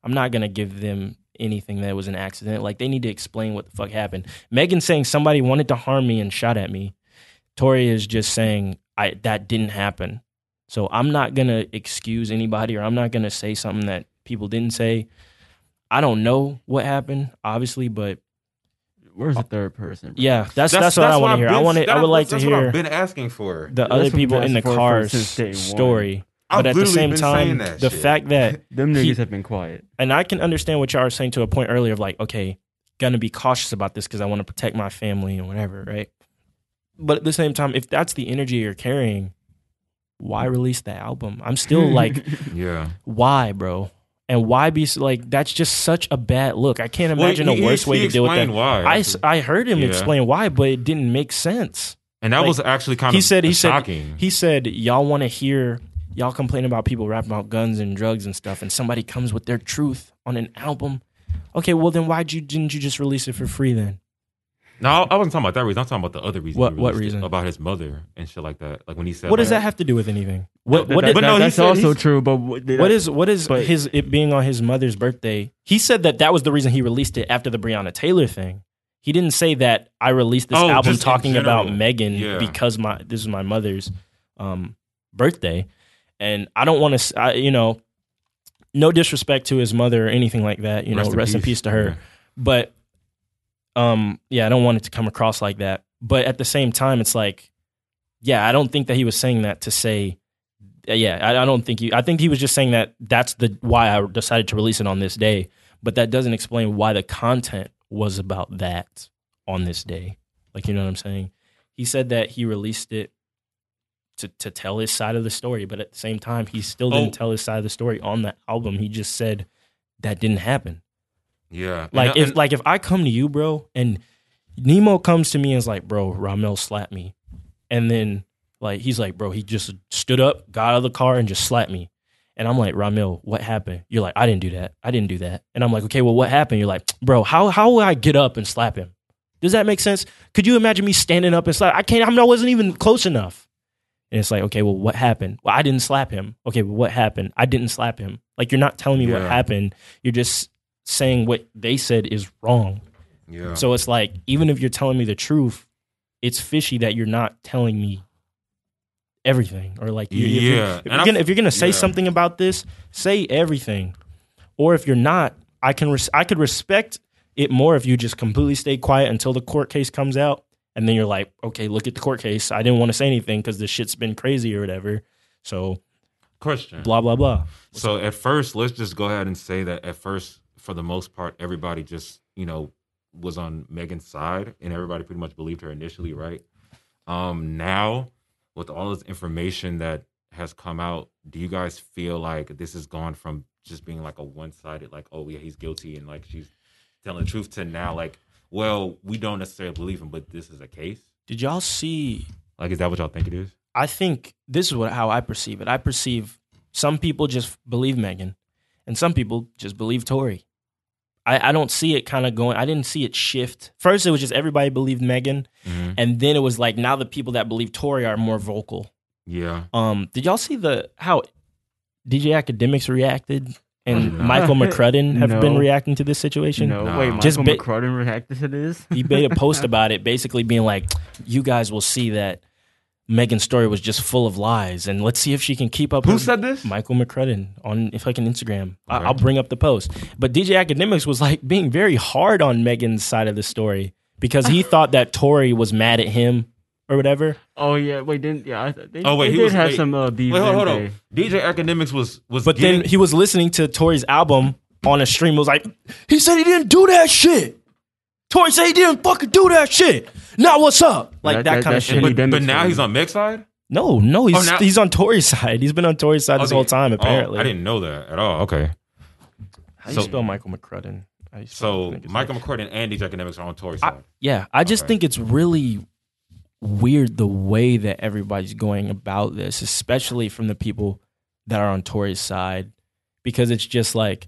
I'm not gonna give them anything that was an accident. Like they need to explain what the fuck happened. Megan saying somebody wanted to harm me and shot at me. Tory is just saying I that didn't happen. So I'm not gonna excuse anybody or I'm not gonna say something that people didn't say. I don't know what happened, obviously, but Where's the third person? bro? yeah, that's that's, what I want to I've hear. I been- want to. I would like to that's what hear I've been asking for. the That's other people in the asked for- for car's since one. story. I've But at the same time, the shit. fact that (laughs) Them niggas He- have been quiet. and I can understand what y'all are saying to a point earlier of like, okay, gonna be cautious about this because I want to protect my family and whatever, right? But at the same time, if that's the energy you're carrying, why release the album? I'm still (laughs) like, yeah, why, bro? And why be like? That's just such a bad look. I can't Well, imagine he- a worse he- way to deal with that. why. I, I heard him Yeah. explain why, but it didn't make sense. and that like, was actually kind he of said he said he said y'all want to hear y'all complain about people rapping about guns and drugs and stuff and somebody comes with their truth on an album okay well then why you didn't you just release it for free then no, I wasn't talking about that reason. I'm talking about the other reason. What- what released it, reason? About his mother and shit like that. Like when he said, what does that have to do with anything what what, that- did- But no, that's said- also true. But what, what is what is but- his it being on his mother's birthday he said that that was the reason he released it after the Breonna Taylor thing he didn't say that I released this Oh, album talking about. Megan Yeah. because my this is my mother's um, birthday, and I don't want to, you know, no disrespect to his mother or anything like that. You know, rest in peace to her. Yeah. But um, yeah, I don't want it to come across like that. But at the same time, it's like, yeah, I don't think that he was saying that to say, yeah, I, I don't think he. I think he was just saying that that's the why I decided to release it on this day. But that doesn't explain why the content was about that on this day. Like, you know what I'm saying? He said that he released it to to tell his side of the story, but at the same time, he still didn't Oh. tell his side of the story on the album. He just said that didn't happen. Yeah. Like And- if and- like if I come to you, bro, and Nemo comes to me and is like, bro, Ramel slapped me, and then like he's like, bro, he just stood up, got out of the car, and just slapped me. And I'm like, Ramil, what happened? You're like, I didn't do that. I didn't do that. And I'm like, okay, well, what happened? You're like, bro, how how will I get up and slap him? Does that make sense? Could you imagine me standing up and slap? I can't. I'm, I wasn't even close enough. And it's like, okay, well, what happened? Well, I didn't slap him. Okay, well, what happened? I didn't slap him. Like you're not telling me what happened. You're just saying what they said is wrong. yeah. So it's like, even if you're telling me the truth, it's fishy that you're not telling me everything. Or like, you- if you're- Yeah. if, you're gonna, if you're gonna say yeah. something about this, say everything. Or if you're not, I can res- I could respect it more if you just completely stay quiet until the court case comes out, and then you're like, okay, look at the court case. I didn't want to say anything because the shit's been crazy or whatever. So Question. blah blah blah. So at first, let's just go ahead and say that at first, for the most part, everybody just you know was on Megan's side, and everybody pretty much believed her initially, right? Um, now with all this information that has come out, do you guys feel like this has gone from just being like a one-sided, like, oh yeah, he's guilty, and like she's telling the truth, to now like, well, we don't necessarily believe him, but this is a case. Did y'all see Like, is that what y'all think it is? I think this is what how I perceive it. I perceive some people just believe Megan, and some people just believe Tory. I, I don't see it kind of going. I didn't see it shift. First, it was just everybody believed Megan, Mm-hmm. and then it was like now the people that believe Tory are more vocal. Yeah. Um, did y'all see the how DJ Akademiks reacted and No. Michael (laughs) McCrudden have been reacting to this situation? No, Nah. wait, Michael Just ba- McCrudden reacted to this. he made a post (laughs) about it, basically being like, "You guys will see that Megan's story was just full of lies, and let's see if she can keep up." Who her- said this? Michael McCrudden on if like an Instagram. I, I'll bring up the post. But DJ Akademiks was like being very hard on Megan's side of the story because he (laughs) thought that Tory was mad at him or whatever. Oh yeah, wait, didn't yeah? I, th- they, Oh, wait, they he did was- have wait, some uh, beef. Wait, hold, hold on. DJ Akademiks was was But getting, then he was listening to Tory's album on a stream. It Was like, he said he didn't do that shit. Tory said he didn't fucking do that shit. Now what's up? Like that, That- that- kind that of shit shit. but, but now with he's on Meg's side. No, no, he's Oh, now- he's on Tory's side. He's been on Tory's side this whole time. Oh, Apparently, I didn't know that at all. Okay, How do you so- spell Michael McCrudden? Spell so Michael name? McCord and DJ Akademiks are on Tory's I- side. yeah, I just Okay. think it's really weird the way that everybody's going about this, especially from the people that are on Tory's side, because it's just like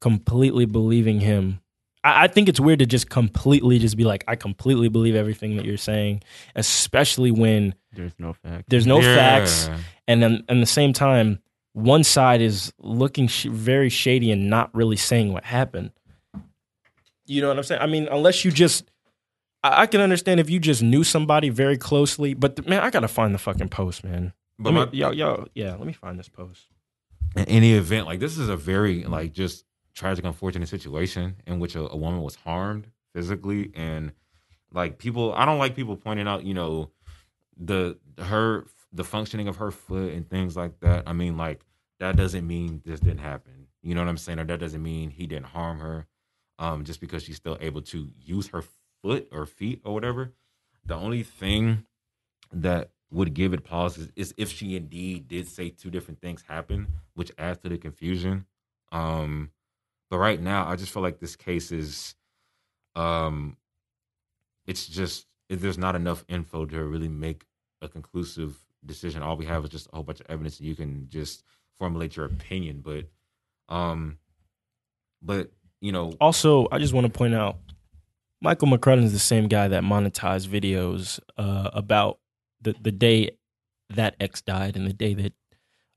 completely believing him. I, I think it's weird to just completely just be like, I completely believe everything that you're saying, especially when There's no fact. there's no Yeah. facts, and then at the same time, one side is looking sh- very shady and not really saying what happened. You know what I'm saying? I mean, unless you just, I, I can understand if you just knew somebody very closely, but the, man, I gotta find the fucking post, man. But Let my, me, yo, yo, yeah, let me find this post. in any event, like this is a very like just tragic, unfortunate situation in which a, a woman was harmed physically, and like people, I don't like people pointing out, you know, the her the functioning of her foot and things like that. I mean, like that doesn't mean this didn't happen. You know what I'm saying? Or that doesn't mean he didn't harm her. Um, just because she's still able to use her foot or feet or whatever. The only thing that would give it pause is, is if she indeed did say two different things happen, which adds to the confusion. Um, but right now, I just feel like this case is, um, it's just there's not enough info to really make a conclusive decision. All we have is just a whole bunch of evidence, and you can just formulate your opinion. But, um, but you know, Also, I just want to point out, Michael McCrudden is the same guy that monetized videos uh, about the the day that X died and the day that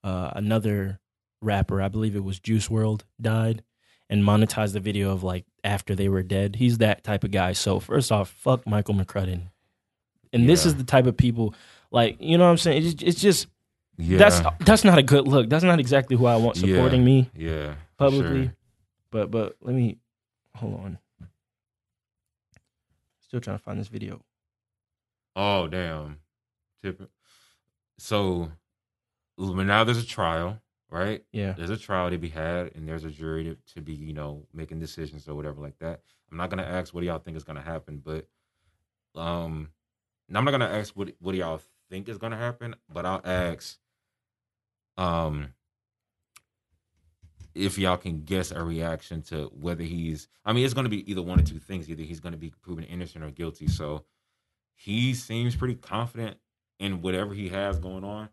uh, another rapper, I believe it was Juice WRLD, died, and monetized the video of like after they were dead. He's that type of guy. So first off, fuck Michael McCrudden. And this is the type of people Like, you know what I'm saying? It's, it's just Yeah. that's that's not a good look. That's not exactly who I want Yeah. supporting me yeah. publicly. sure. But but let me hold on. Still trying to find this video. Oh damn. Tip. So now there's a trial, right? Yeah. There's a trial to be had, and there's a jury to, to be, you know, making decisions or whatever like that. I'm not gonna ask what do y'all think is gonna happen, but um, I'm not gonna ask what what do y'all think is gonna happen, but I'll ask um if y'all can guess a reaction to whether he's I mean it's gonna be either one or two things. Either he's gonna be proven innocent or guilty. So he seems pretty confident in whatever he has going on.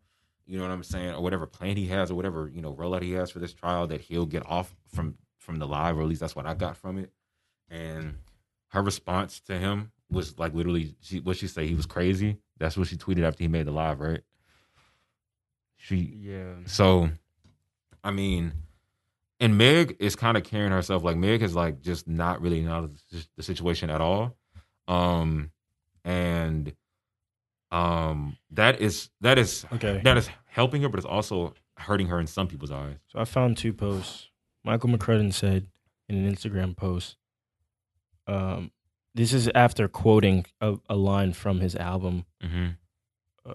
You know what I'm saying? Or whatever plan he has or whatever, you know, rollout he has for this trial that he'll get off from from the live, or at least that's what I got from it. And her response to him was like literally she what she say he was crazy. That's what she tweeted after he made the live, right? She Yeah. so, I mean, and Meg is kind of carrying herself like Meg is like just not really the- the situation at all, um, and um, that is that is Okay. that is helping her, but it's also hurting her in some people's eyes. So I found two posts. Michael McCrudden said in an Instagram post, um, this is after quoting a, a line from his album. Mm-hmm. Uh,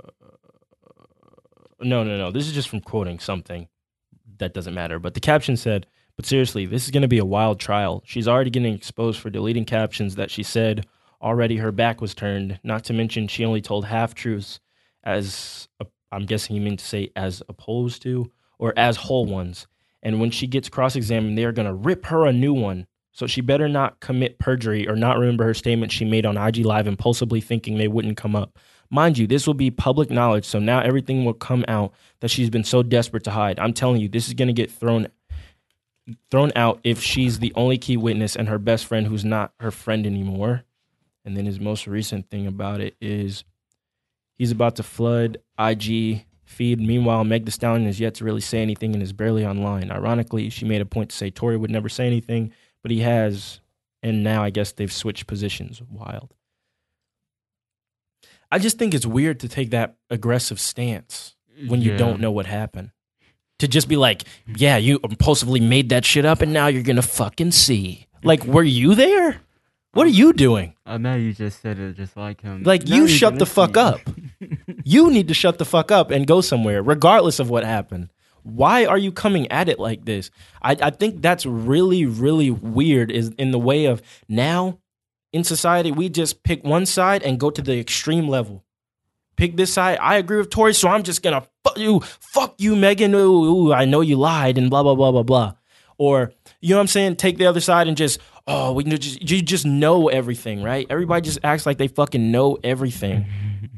no, no, no. This is just from quoting something that doesn't matter. But the caption said, but seriously, this is going to be a wild trial. She's already getting exposed for deleting captions that she said already her back was turned. Not to mention, she only told half truths, as uh, I'm guessing you mean to say as opposed to, or as whole ones. And when she gets cross examined, they are going to rip her a new one. So she better not commit perjury or not remember her statement she made on IG Live impulsively thinking they wouldn't come up. Mind you, this will be public knowledge, so now everything will come out that she's been so desperate to hide. I'm telling you, this is going to get thrown thrown out if she's the only key witness and her best friend who's not her friend anymore. And then his most recent thing about it is he's about to flood IG feed. Meanwhile, Meg The Stallion is yet to really say anything and is barely online. Ironically, she made a point to say Tory would never say anything, but he has, and now I guess they've switched positions. Wild. I just think it's weird to take that aggressive stance when you Yeah. don't know what happened. To just be like, yeah, you impulsively made that shit up and now you're to fucking see. Like, were you there? What are you doing? Oh, I'm mad you just said it just like him. Like, Now you shut the fuck up. You need to shut the fuck up and go somewhere, regardless of what happened. Why are you coming at it like this? I, I think that's really, really weird. Is in the way of now in society, we just pick one side and go to the extreme level. Pick this side. I agree with Tory, so I'm just gonna fuck you, fuck you, Megan. Ooh, ooh, I know you lied and blah blah blah blah blah. Or you know what I'm saying? Take the other side and just oh, we just you just know everything, right? Everybody just acts like they fucking know everything.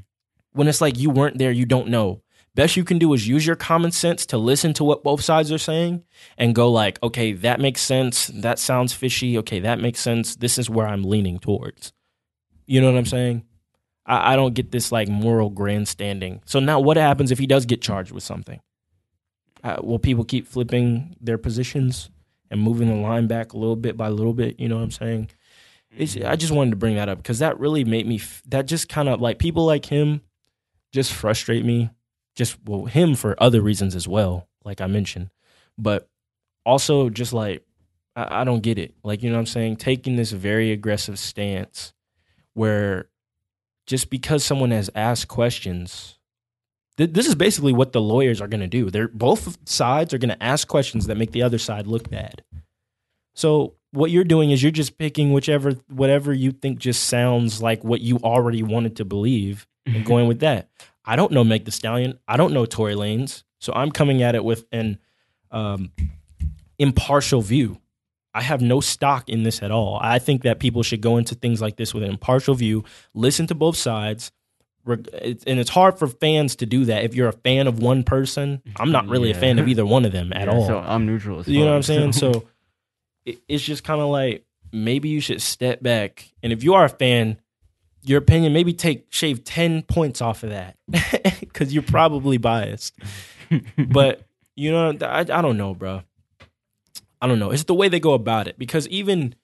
(laughs) when it's like you weren't there, you don't know. Best you can do is use your common sense to listen to what both sides are saying and go like, okay, that makes sense. That sounds fishy. Okay, that makes sense. This is where I'm leaning towards. You know what I'm saying? I, I don't get this like moral grandstanding. So now, what happens if he does get charged with something? Uh, will people keep flipping their positions and moving the line back a little bit by a little bit? You know what I'm saying? It's, I just wanted to bring that up because that really made me. That just kind of like people like him just frustrate me. Just well, him for other reasons as well, like I mentioned, but also just like I, I don't get it. Like you know what I'm saying, taking this very aggressive stance where just because someone has asked questions, th- this is basically what the lawyers are going to do. They're both sides are going to ask questions that make the other side look bad. So what you're doing is you're just picking whichever whatever you think just sounds like what you already wanted to believe and mm-hmm. going with that. I don't know Meg the Stallion. I don't know Tory Lanez. So I'm coming at it with an um, impartial view. I have no stock in this at all. I think that people should go into things like this with an impartial view, listen to both sides. And it's hard for fans to do that. If you're a fan of one person, I'm not really a fan of either one of them at (laughs) Yeah, all. So I'm neutral. As You know what I'm saying? (laughs) So it, it's just kind of like maybe you should step back. And if you are a fan, your opinion maybe take shave 10 points off of that (laughs) because you're probably biased. (laughs) but you know, I, I don't know, bro. I don't know. It's the way they go about it because even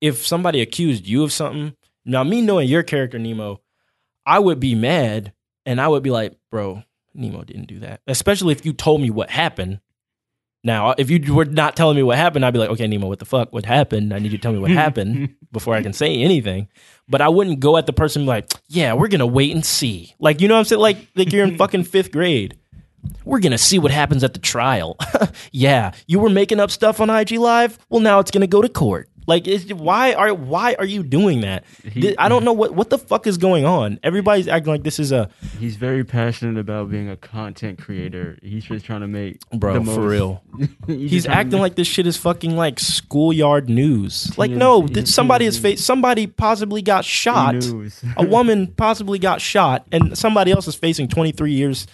if somebody accused you of something, now me knowing your character, Nemo, I would be mad and I would be like, bro, Nemo didn't do that. Especially if you told me what happened. Now, if you were not telling me what happened, I'd be like, okay, Nemo, what the fuck? What happened? I need you to tell me what (laughs) happened before I can say anything. But I wouldn't go at the person like, yeah, we're gonna wait and see. Like, you know what I'm saying? Like, like you're in (laughs) fucking fifth grade. We're gonna see what happens at the trial. (laughs) yeah, you were making up stuff on IG Live. Well, now it's gonna go to court. Like, is why are why are you doing that? He- I don't know what what the fuck is going on. Everybody's acting like this is a He's very passionate about being a content creator. He's just trying to make bro the for real. He's, (laughs) He's just trying to acting like this shit is fucking like schoolyard news. Like, no, somebody is is- fa- somebody possibly got shot. a (laughs) woman possibly got shot, and somebody else is facing 23 years.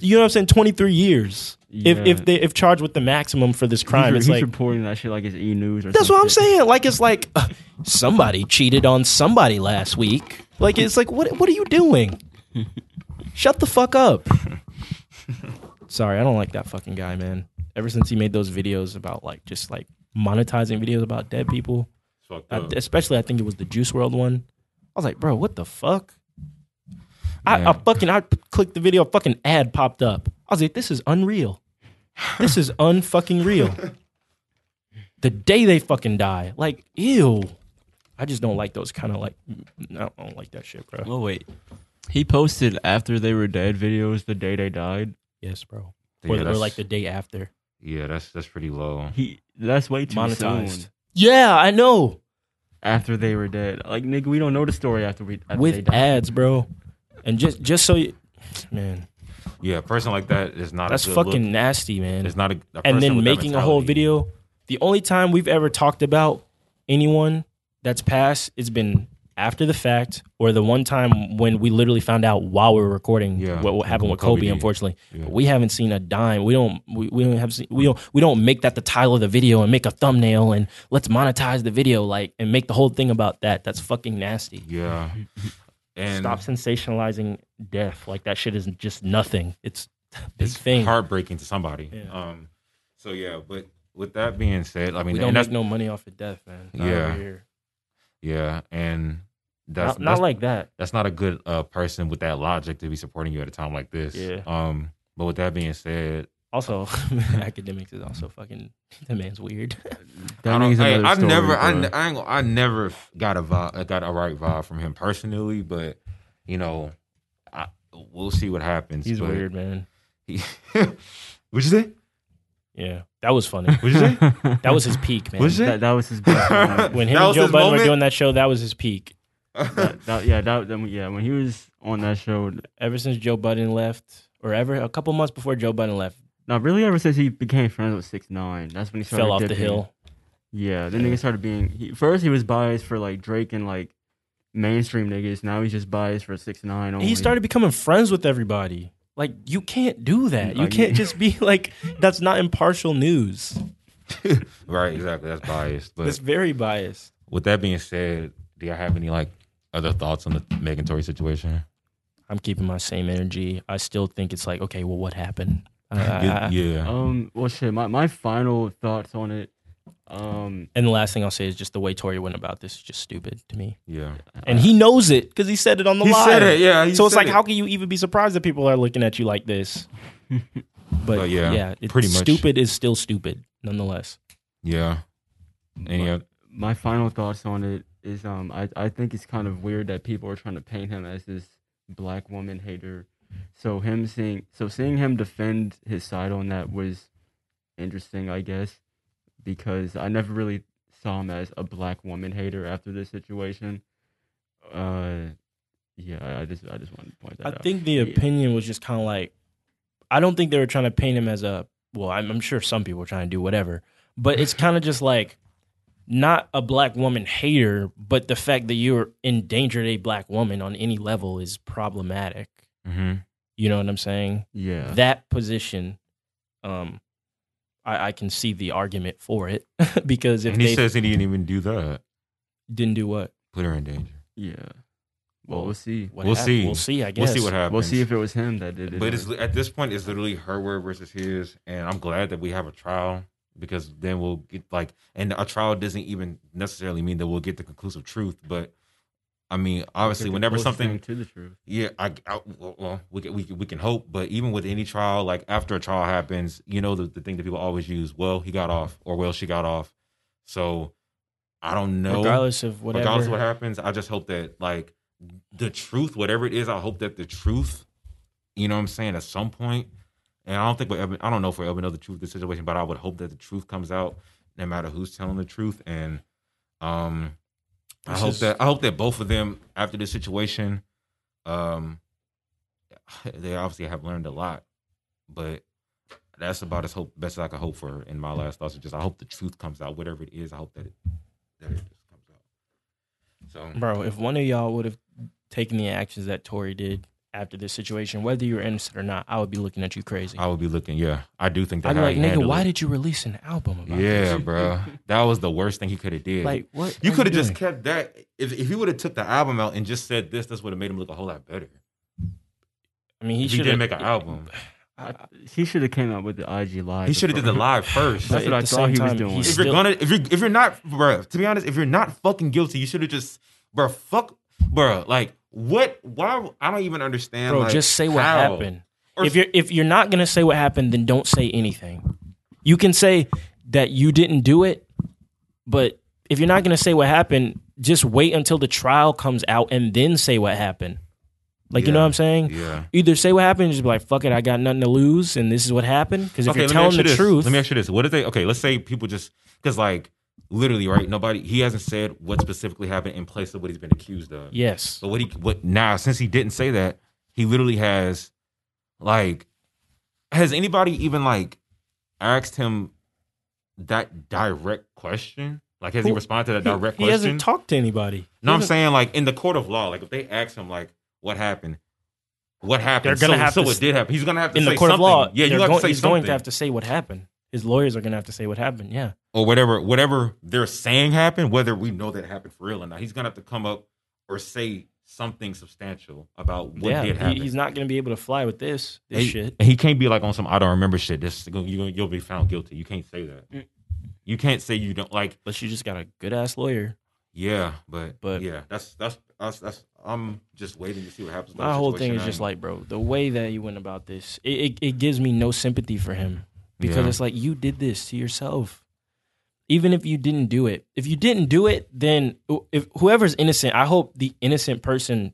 You know what I'm saying? 23 years. If Yeah. if they if charged with the maximum for this crime, he's, it's he's like reporting that shit like it's E News or that's some what I'm shit. saying. Like it's like uh, somebody cheated on somebody last week. Like it's like what what are you doing? (laughs) Shut the fuck up. Sorry, I don't like that fucking guy, man. Ever since he made those videos about like just like monetizing videos about dead people, fucked I- up. especially I think it was the Juice WRLD one. I was like, bro, what the fuck? I, Yeah. I fucking I clicked the video, a fucking ad popped up. I was like, this is unreal. This is (sighs) unfucking real. The day they fucking die, like, ew. I just don't like those kind of like. I don't like that shit, bro. Well, wait. He posted after they were dead videos the day they died. Yes, bro. Yeah, Or, or like the day after. yeah, that's that's pretty low. He that's way too Monetized. soon. Yeah, I know. After they were dead, like nigga, we don't know the story after we after they With died. ads, bro. And just just so you, man, Yeah, a person like that is not. that's a good fucking Look. nasty, man. It's not a. a and then making a whole video. The only time we've ever talked about anyone that's passed, it's been after the fact, or the one time when we literally found out while we were recording Yeah, what, what happened with Kobe Kobe. Unfortunately, Yeah. we haven't seen a dime. We don't. We, we don't have. Seen, we don't. We don't make that the title of the video and make a thumbnail and let's monetize the video like and make the whole thing about that. That's fucking nasty. Yeah, and Stop sensationalizing death. Like that shit is just nothing. It's it's thing. heartbreaking to somebody. Yeah. Um, so yeah, but with that being said, I mean, we and don't that's make no money off of death, man. Not Yeah. here. yeah, and that's not, not that's, like that. that's not a good uh, person with that logic to be supporting you at a time like this. Yeah. Um, but with that being said, Also, oh. (laughs) Akademiks is also fucking. That man's weird. (laughs) That I don't, hey, another I story, never, I, ne- I, ain't, gonna- I never got a vibe, got a right vibe from him personally, but you know, I, we'll see what happens. He's but weird, man. He, (laughs) what'd you say? Yeah, that was funny. What'd you say? That was his peak, man. What'd you say? that, that was his best moment. When him That and was Joe his Budden were moment? doing that show, that was his peak. that, that, yeah, that, that, yeah, when he was on that show, Ever since Joe Budden left, or ever a couple months before Joe Budden left, not really ever since he became friends with Six Nine. That's when he started fell off the hill. Yeah, then Yeah. niggas started being. He, first, he was biased for like Drake and like mainstream niggas. Now he's just biased for Six Nine. Only. He started becoming friends with everybody. Like you can't do that. You can't just be like that's not impartial news. (laughs) right, exactly. That's biased. But It's very biased. with that being said, do y'all have any like other thoughts on the Megan Tory situation? I'm keeping my same energy. I still think it's like, okay, well, what happened? I- I- Yeah, I- Um. Well, shit. My my final thoughts on it. Um. And the last thing I'll say is just the way Tory went about this is just stupid to me. yeah. And he knows it because he said it on the He live. said it, yeah, he so it's said like, it. how can you even be surprised that people are looking at you like this? (laughs) But, But yeah, yeah, it's pretty much. stupid is still stupid nonetheless. Yeah. Any my, my final thoughts on it is um. I I think it's kind of weird that people are trying to paint him as this black woman hater. So him seeing so seeing him defend his side on that was interesting, I guess, because I never really saw him as a black woman hater after this situation. Uh, yeah, I I just I just wanted to point that I out. think the Yeah. opinion was just kind of like, I don't think they were trying to paint him as a, well, I'm, I'm sure some people were trying to do whatever, but it's (laughs) kind of just like, not a black woman hater, but the fact that you're endangered a black woman on any level is problematic. Mhm. You know what I'm saying? yeah, That position, um, I, I can see the argument for it (laughs) because if And he they says he didn't even do that. didn't do what, Put her in danger. yeah. Well, Well, we'll see. what We'll hap- see. We'll see. I guess We'll see what happens. We'll see if it was him that did it. But it's at this point, it's literally her word versus his, and I'm glad that we have a trial because then we'll get like, and a trial doesn't even necessarily mean that we'll get the conclusive truth, but I mean, obviously, whenever something to the truth. Yeah, I, I well, well, we can, we can, we can hope, but even with any trial, like after a trial happens, you know the, the thing that people always use, well, he got off, or well, she got off. So I don't know. regardless of whatever. regardless of what happens, I just hope that like the truth, whatever it is, I hope that the truth, you know what I'm saying, at some point, and I don't think we'll ever, I don't know if we'll ever know the truth of the situation, but I would hope that the truth comes out, no matter who's telling the truth, and um, I hope is- that I hope that both of them after this situation, um, they obviously have learned a lot, but that's about as hope best as I could hope for in my last thoughts. Just I hope the truth comes out, whatever it is. I hope that it that it just comes out. So Bro, if one of y'all would have taken the actions that Tory did after this situation, whether you're innocent or not, I would be looking at you crazy. I would be looking. Yeah, I do think that. I'd be like, nigga, why it. did you release an album about Yeah, this? (laughs) bro, that was the worst thing he could have did. Like, what? you could have just doing? kept that. If if he would have took the album out and just said this, this would have made him look a whole lot better. I mean, he He, he should didn't make an album. (sighs) I, he should have came out with the IG live. He should have did the live (laughs) first. That's But what I thought same he was doing. if still- you're gonna, if you're if you're not, bro, to be honest, if you're not fucking guilty, you should have just, bro, fuck, bro, like what? Why? I don't even understand. Bro, like, just say what how. happened. Or- if you're if you're not gonna say what happened, then don't say anything. You can say that you didn't do it, but if you're not gonna say what happened, just wait until the trial comes out and then say what happened. Like you know what I'm saying? Yeah. Either say what happened, and just be like, "Fuck it, I got nothing to lose," and this is what happened. Because if okay, you're telling ask the this. truth, Let me ask you this. What did they? Okay, let's say people just because like literally, right? Nobody. He hasn't said what specifically happened in place of what he's been accused of. yes, But what he what now? Since he didn't say that, he literally has like has anybody even like asked him that direct question? Like has he responded to that direct he question? He hasn't talked to anybody. no, I'm saying like in the court of law, like if they ask him like what happened, what happened? They're gonna so, have so to s- did happen. He's gonna have to in say the court something. of law. Yeah, you they're have go- to say he's something. going to have to say what happened. His lawyers are going to have to say what happened. Yeah. or whatever whatever they're saying happened, whether we know that happened for real or not. He's gonna have to come up or say something substantial about what yeah, did he- happen. he's not going to be able to fly with this this And- shit. And he can't be like on some I don't remember shit. This you you'll be found guilty. You can't say that. Mm. You can't say you don't like. But you just got a good ass lawyer. Yeah, but But- yeah, that's that's that's that's. I'm just waiting to see what happens. My whole thing is just like, bro, the way that you went about this, it, it, it gives me no sympathy for him because Yeah. it's like you did this to yourself. Even if you didn't do it, if you didn't do it, then if whoever's innocent, I hope the innocent person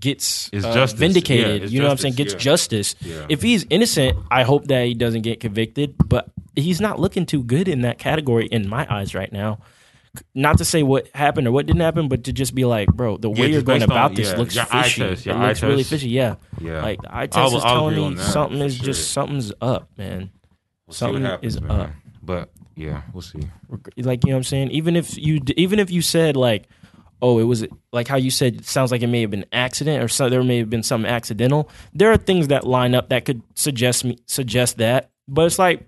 gets Is uh, justice. vindicated. Yeah, you know what I'm saying? Gets yeah. justice. Yeah. If he's innocent, I hope that he doesn't get convicted. But he's not looking too good in that category in my eyes right now. Not to say what happened or what didn't happen, but to just be like, bro, the way you're going based on- about this looks your fishy. test, it looks really fishy. Yeah, yeah, like the eye I'll- test is I'll telling me something is sure. just something's up, man. We'll see what something happens, is man. up. But yeah, we'll see. Like you know what I'm saying. Even if you even if you said like, oh, it was like how you said, it sounds like it may have been an accident or so, there may have been something accidental. There are things that line up that could suggest me suggest that, but it's like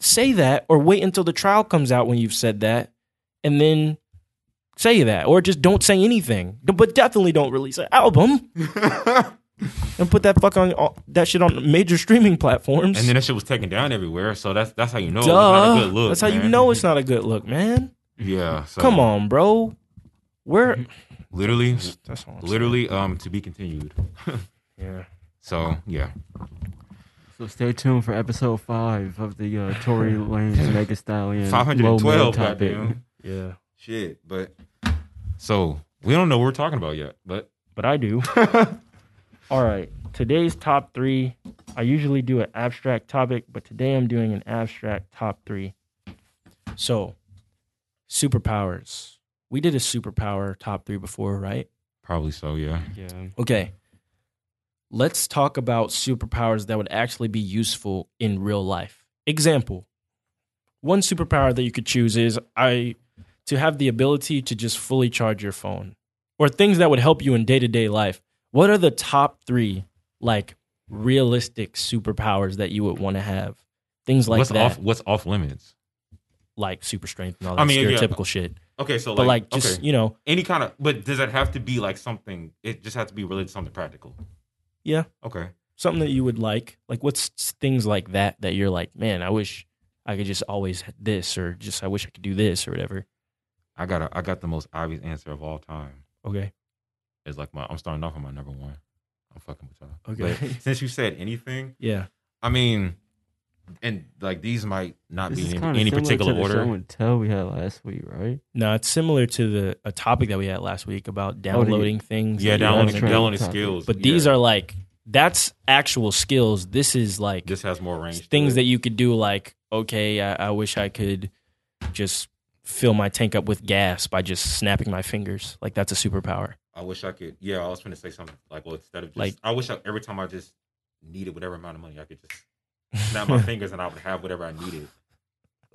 say that or wait until the trial comes out when you've said that, and then say that or just don't say anything. But definitely don't release an album (laughs) and put that fuck on all- that shit on major streaming platforms. And then that shit was taken down everywhere. So that's that's how you know Duh. it's not a good look. That's how you man. know it's not a good look, man. Yeah. So Come on, bro. Where? Literally, That's all. I'm literally, um, to be continued. (laughs) Yeah. So yeah, So stay tuned for episode five of the uh, Tory (laughs) Lanez Mega Stallion. five hundred and low topic. Yeah. Shit, but so we don't know what we're talking about yet. But But I do. (laughs) all right. Today's top three. I usually do an abstract topic, but today I'm doing an abstract top three. So, superpowers. We did a superpower top three before, right? probably so. Yeah. Yeah. Okay. Let's talk about superpowers that would actually be useful in real life. Example. One superpower that you could choose is I to have the ability to just fully charge your phone or things that would help you in day-to-day life. What are the top 3 like realistic superpowers that you would want to have? Things like what's that, off? What's off limits? like super strength and all that I mean, yeah, stereotypical shit. Okay, so But like, like just, okay. you know, any kind of. But does it have to be like something? It just has to be related to something practical. yeah, Okay. something that you would like like what's things like that that you're like man i wish i could just always this or just i wish i could do this or whatever I got a, I got the most obvious answer of all time. okay is like my. I'm starting off on my number one. I'm fucking with y'all. Okay. But (laughs) since you said anything, Yeah. I mean, and like these might not This be in any particular to the order. Show and tell we had last week, right? No, it's similar to the a topic that we had last week about oh, downloading things. Yeah, downloading, haven't downloading skills. But these are like that's actual skills. This is like this has more range. things that you could do. Like, okay, I, I wish I could just fill my tank up with gas by just snapping my fingers. Like that's a superpower. I wish I could. Yeah, I was going to say something like, well, instead of just, Like- I wish I, every time I just needed whatever amount of money, I could just (laughs) snap my fingers and I would have whatever I needed.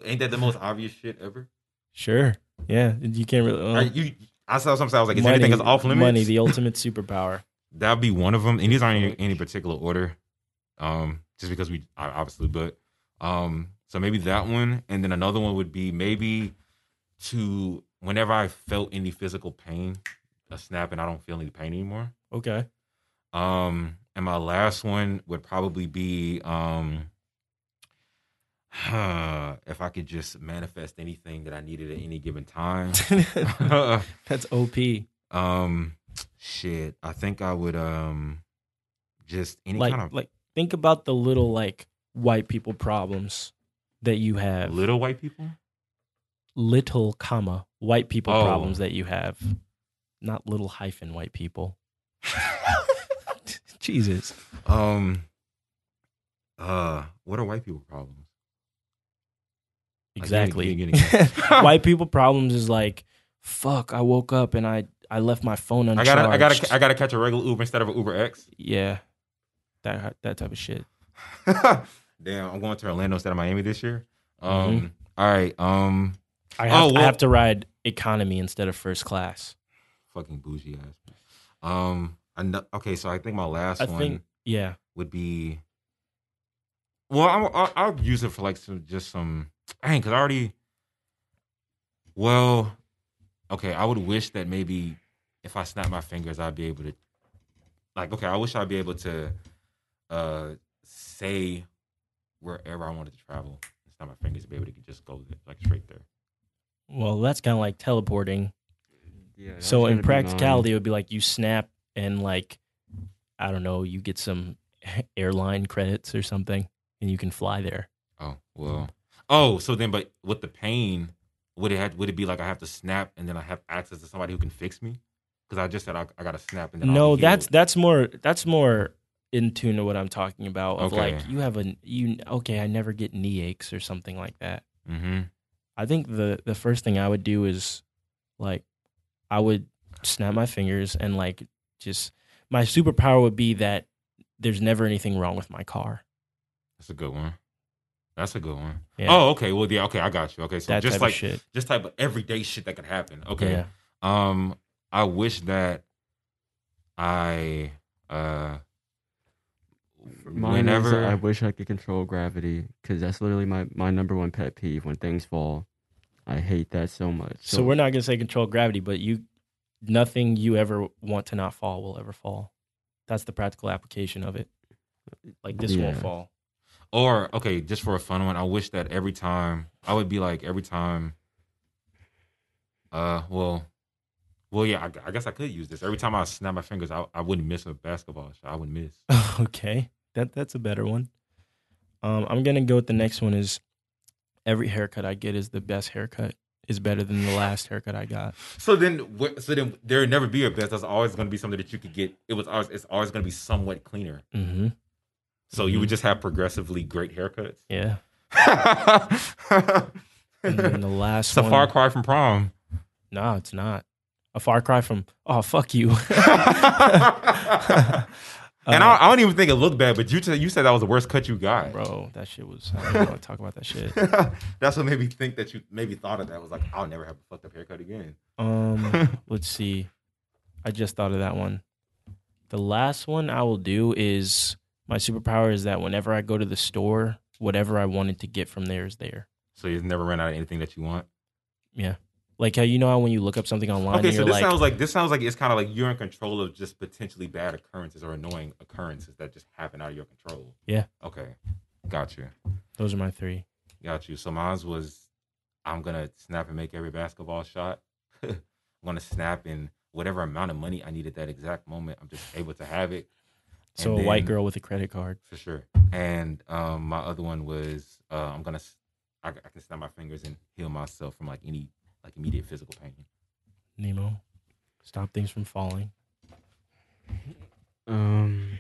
Ain't that the most obvious shit ever? Sure. Yeah, you can't really. I, well, you, I saw something. I was like, is money, anything is off limits? Money, the (laughs) ultimate superpower. That'd be one of them, and these aren't in any particular order, um, just because we obviously, but um, so maybe that one, and then another one would be maybe to whenever I felt any physical pain, a snap, and I don't feel any pain anymore. Okay. Um, and my last one would probably be um, (sighs) if I could just manifest anything that I needed at any given time. (laughs) That's OP. (laughs) um, shit, I think I would um, just any Like, kind of like think about the little like white people problems that you have. little white people. little comma white people Oh. problems that you have, not little hyphen white people. (laughs) Jesus. Um, uh, what are white people problems? Like, Exactly. getting- getting- (laughs) white people problems is like, fuck. I woke up and I I left my phone I uncharged. gotta, I gotta, I gotta catch a regular Uber instead of an Uber X. yeah, that that type of shit. (laughs) Damn, I'm going to Orlando instead of Miami this year. Um, all right. Um, I have, Oh, I have to ride economy instead of first class. Fucking bougie ass. Um, know, okay, so I think my last I one think yeah. would be. Well, I'll, I'll, I'll use it for like some just some. Dang, because I already. Well, okay, I would wish that maybe if I snap my fingers, I'd be able to. Like, okay, I wish I'd be able to, uh, say wherever I wanted to travel. and Snap my fingers, to be able to just go there, like straight there. Well, that's kind of like teleporting. Yeah. So in gonna be mine. practicality, it would be like you snap and like I don't know, you get some (laughs) airline credits or something, and you can fly there. Oh well. Oh, so then, but with the pain, would it have, would it be like I have to snap and then I have access to somebody who can fix me? Because I just said I, I got to snap and then no, that's that's more that's more in tune to what I'm talking about. Of Okay. like you have a you okay, I never get knee aches or something like that. Mm-hmm. I think the the first thing I would do is like I would snap my fingers and like just my superpower would be that there's never anything wrong with my car. That's a good one. That's a good one. Yeah. Oh, okay. Well, yeah. Okay, I got you. Okay, so that just type like of shit. just type of everyday shit that could happen. Okay. Yeah. Um, I wish that I uh Mine whenever is, I wish I could control gravity because that's literally my, my number one pet peeve when things fall. I hate that so much. So, we're not gonna say control gravity, but you nothing you ever want to not fall will ever fall. That's the practical application of it. Like this won't fall. Or okay, just for a fun one, I wish that every time I would be like every time. Uh, well, well, yeah, I, I guess I could use this. Every time I snap my fingers, I, I wouldn't miss a basketball shot. I wouldn't miss. (laughs) okay, that that's a better one. Um, I'm gonna go with the next one. Is every haircut I get is the best haircut is better than the last haircut I got. So then, so then there would never be a best. That's always going to be something that you could get. It was always, it's always going to be somewhat cleaner. Mm-hmm. So you would just have progressively great haircuts. Yeah. (laughs) And then the last a one. far cry from prom. No, it's not. A far cry from oh fuck you. (laughs) (laughs) and Uh, I, I don't even think it looked bad, but you t- you said that was the worst cut you got. bro, that shit was. I don't want to talk about that shit. (laughs) That's what made me think that you maybe thought of that. Was like, I'll never have a fucked up haircut again. Um, (laughs) let's see. I just thought of that one. The last one I will do is my superpower is that whenever I go to the store, whatever I wanted to get from there is there. So you've never run out of anything that you want. Yeah. Like how you know how when you look up something online, Okay, so this like, sounds like this sounds like it's kind of like you're in control of just potentially bad occurrences or annoying occurrences that just happen out of your control. Yeah. Okay, got you, those are my three. got you. So mine was, I'm gonna snap and make every basketball shot. (laughs) I'm gonna snap and whatever amount of money I needed that exact moment, I'm just able to have it. So And a white girl with a credit card. for sure. And um, my other one was uh, I'm gonna I can snap my fingers and heal myself from like any like immediate physical pain. Nemo, stop things from falling. Um,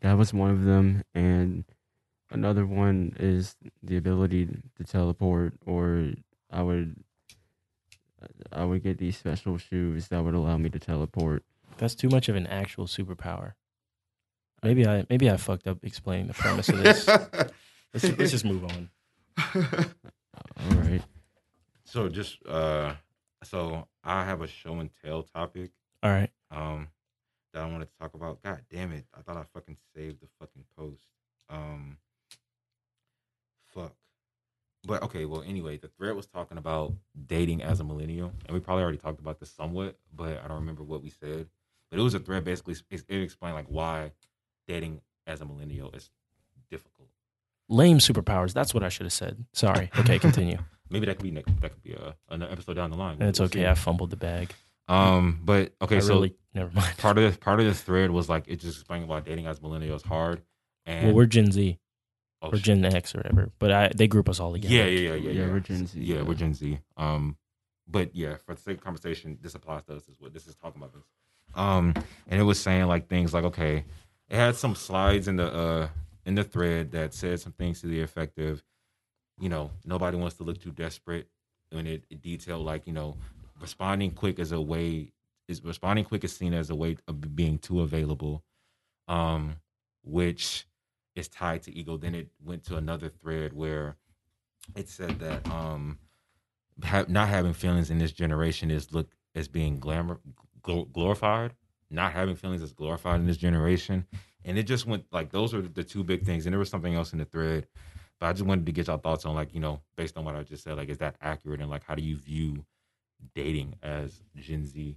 that was one of them, and another one is the ability to teleport. Or I would, I would get these special shoes that would allow me to teleport. That's too much of an actual superpower. Maybe I maybe I fucked up explaining the premise of this. (laughs) let's, let's just move on. (laughs) All right. So just uh, so I have a show and tell topic All right. um that I wanted to talk about. God damn it! I thought I fucking saved the fucking post. Um, fuck. But okay, well, anyway, the thread was talking about dating as a millennial, and we probably already talked about this somewhat, but I don't remember what we said. But it was a thread basically. It it explained like why dating as a millennial is difficult. Lame superpowers. That's what I should have said. Sorry. Okay, (laughs) continue. Maybe that could be next. That could be a, an episode down the line. And it's We'll okay. see. I fumbled the bag. Um, but okay, I so really never mind. part of (laughs) this part of this thread was like it just explaining why dating as millennials hard. And Well, we're Gen Z oh, or shit. Gen X or whatever, but I, they group us all together. Yeah, yeah, yeah, yeah, Yeah, yeah. we're Gen Z, Yeah, yeah. we're Gen Z. Um, but yeah, for the sake of conversation, this applies to us. Is what this is talking about. This. Um, and it was saying like things like, okay, it had some slides in the uh in the thread that said some things to the effect of, you know, nobody wants to look too desperate, and it, it detailed like you know, responding quick is a way is responding quick is seen as a way of being too available, um, which is tied to ego. Then it went to another thread where it said that um ha- not having feelings in this generation is looked as being glamour gl- glorified. Not having feelings is glorified in this generation. And it just went like those are the two big things. And there was something else in the thread but i just wanted to get y'all thoughts on like you know based on what i just said like is that accurate and like how do you view dating as gen z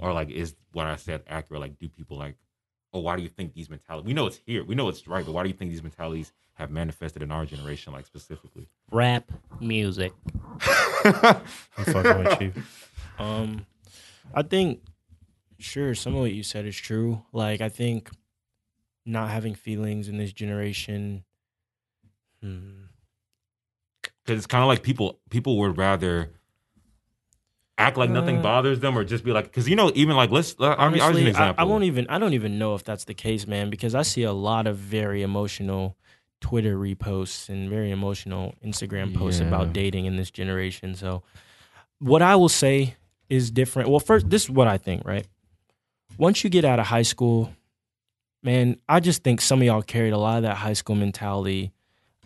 or like is what i said accurate like do people like oh why do you think these mentalities we know it's here we know it's right but why do you think these mentalities have manifested in our generation like specifically Rap music. (laughs) I'm fucking with you. (laughs) Um, I think, sure, some of what you said is true. Like, I think not having feelings in this generation. Hmm. because it's kind of like people people would rather act like nothing Uh, bothers them or just be like because you know even like let's I'll, I'll use an Honestly, I, example I won't even. I don't even know if that's the case, man. Because I see a lot of very emotional Twitter reposts and very emotional Instagram posts Yeah. about dating in this generation. So, what I will say is different. Well, first, this is what I think. Right, once you get out of high school, man, I just think some of y'all carried a lot of that high school mentality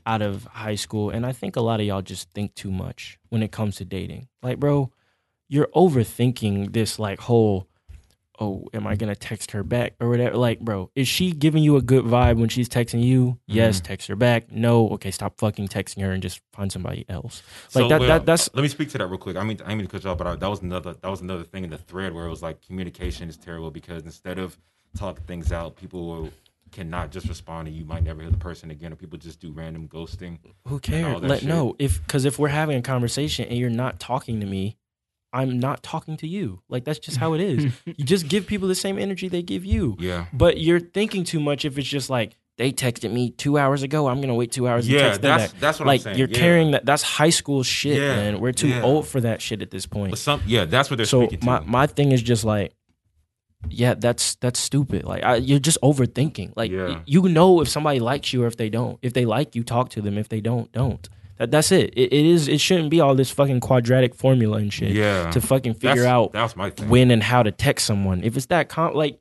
out of high school, and I think a lot of y'all just think too much when it comes to dating. Like, bro, you're overthinking this like whole oh am i gonna text her back? or whatever. Like bro is she giving you a good vibe when she's texting you? Yes mm-hmm. text her back. No okay stop fucking texting her and just find somebody else. Like So, that, well, that that's let me speak to that real quick. I mean i mean to cut you off but I, that was another that was another thing in the thread where it was like communication is terrible because instead of talking things out people will cannot just respond and you might never hear the person again or people just do random ghosting who cares? let shit. no if because if we're having a conversation and you're not talking to me i'm not talking to you. Like that's just how it is. (laughs) You just give people the same energy they give you. Yeah. But you're thinking too much if it's just like they texted me two hours ago i'm gonna wait two hours and yeah text them that's that's what like i'm saying you're yeah. carrying that that's high school shit Yeah, man. We're too yeah. old for that shit at this point. But some yeah that's what they're so speaking my, to my thing is just like yeah that's that's stupid like I, you're just overthinking like Yeah. y- you know if somebody likes you or if they don't if they like you talk to them if they don't don't that, that's it. it it is it shouldn't be all this fucking quadratic formula and shit yeah to fucking figure that's, out that's my thing when and how to text someone. If it's that com like,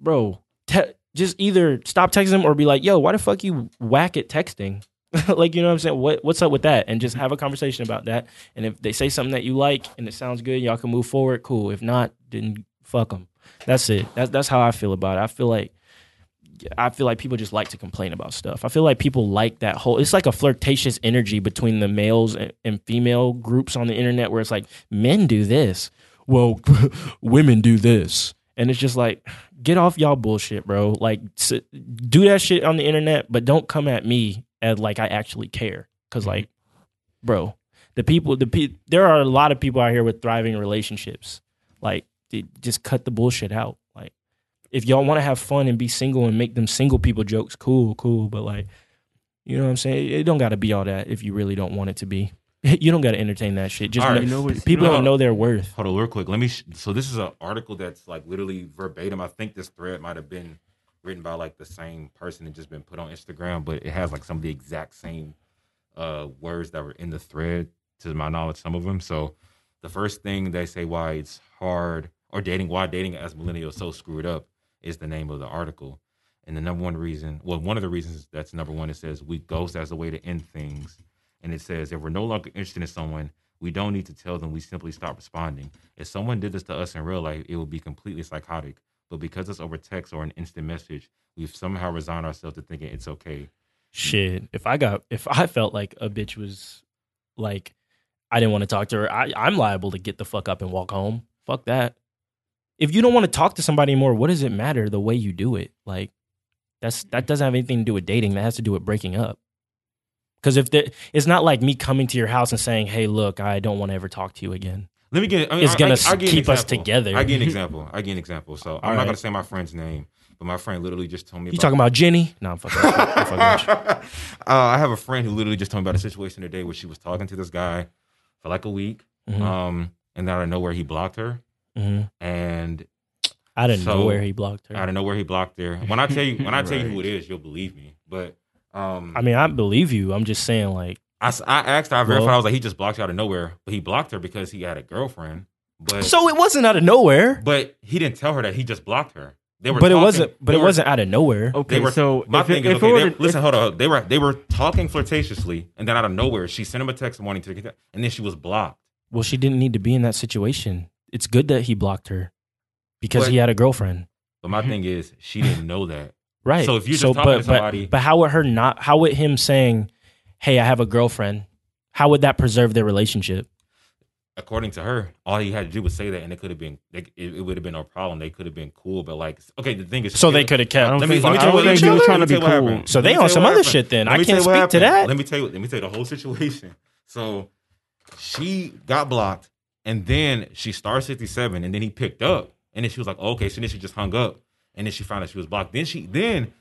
bro, te- just either stop texting them or be like, yo, why the fuck you whack at texting? (laughs) like, you know what I'm saying? What what's up with that? And just have a conversation about that. And if they say something that you like and it sounds good, y'all can move forward. Cool. If not, then fuck them. That's it. That's that's how I feel about it. I feel like. I feel like people just like to complain about stuff. I feel like people like that whole. It's like a flirtatious energy between the males and, and female groups on the internet, where it's like men do this, well, (laughs) women do this, and it's just like, get off y'all bullshit, bro. Like, s- do that shit on the internet, but don't come at me as like I actually care, because mm-hmm. like, bro, the people, the pe- there are a lot of people out here with thriving relationships. Like, just cut the bullshit out. Like, if y'all want to have fun and be single and make them single people jokes, cool, cool. But like, you know what I'm saying? It don't got to be all that if you really don't want it to be. (laughs) You don't got to entertain that shit. Just right. know- You know people you know- don't know their worth. Hold on, real quick. Let me. Sh- so this is an article that's like literally verbatim. I think this thread might have been written by like the same person and just been put on Instagram, but it has like some of the exact same uh, words that were in the thread. To my knowledge, some of them. So the first thing they say why it's hard or dating why dating as millennials so screwed up is the name of the article. And the number one reason, well, one of the reasons that's number one, it says we ghost as a way to end things. And it says if we're no longer interested in someone, we don't need to tell them we simply stop responding. If someone did this to us in real life, it would be completely psychotic. But because it's over text or an instant message, we've somehow resigned ourselves to thinking it's okay. Shit. If I got, if I felt like a bitch was like, I didn't want to talk to her, I, I'm liable to get the fuck up and walk home. Fuck that. If you don't want to talk to somebody anymore, what does it matter the way you do it? Like, that's that doesn't have anything to do with dating. That has to do with breaking up. Because if there, it's not like me coming to your house and saying, "Hey, look, I don't want to ever talk to you again." Let me get. I mean, It's I- gonna I- I an keep us together. I give an (laughs) example. I give an example. So I'm All not right. gonna say my friend's name, but my friend literally just told me. You talking about Jenny? No, I'm fucking. I'm fucking (laughs) uh, I have a friend who literally just told me about a situation today where she was talking to this guy for like a week, Mhm. um, and out of nowhere he blocked her, Mhm. and I didn't know where he blocked her. I don't know where he blocked her. When I tell you, when I tell you who (laughs) it is, you'll believe me. But um, I mean, I believe you. I'm just saying, like, I asked her, I verified. Well- I was like, he just blocked you out of nowhere, but he blocked her because he had a girlfriend. But so it wasn't out of nowhere. but he didn't tell her that he just blocked her. They were but it wasn't. But they it were- wasn't out of nowhere. They Okay, were, so my if thing it, is if okay. it they- were to- listen, hold on. They were they were talking flirtatiously, and then out of nowhere, she sent him a text wanting to get that, and then she was blocked. Well, she didn't need to be in that situation. It's good that he blocked her because But- he had a girlfriend. But my thing is, she (laughs) didn't know that. Right. So if you're just so, talking but, to somebody- but, but how would her not? How would him saying, "Hey, I have a girlfriend"? How would that preserve their relationship? According to her, all he had to do was say that, and it could have been. It, it would have been no problem. They could have been cool. But like, okay, the thing is, So they could have kept. Let me, let me I tell you don't what, let me think he was trying to let me tell you be cool. So they on some other shit then. I can't speak to that. Let me tell you. Let me tell you the whole situation. So she got blocked, and then she star sixty seven, and then he picked up, and then she was like, okay, so then she just hung up, and then she found out she was blocked. Then she then,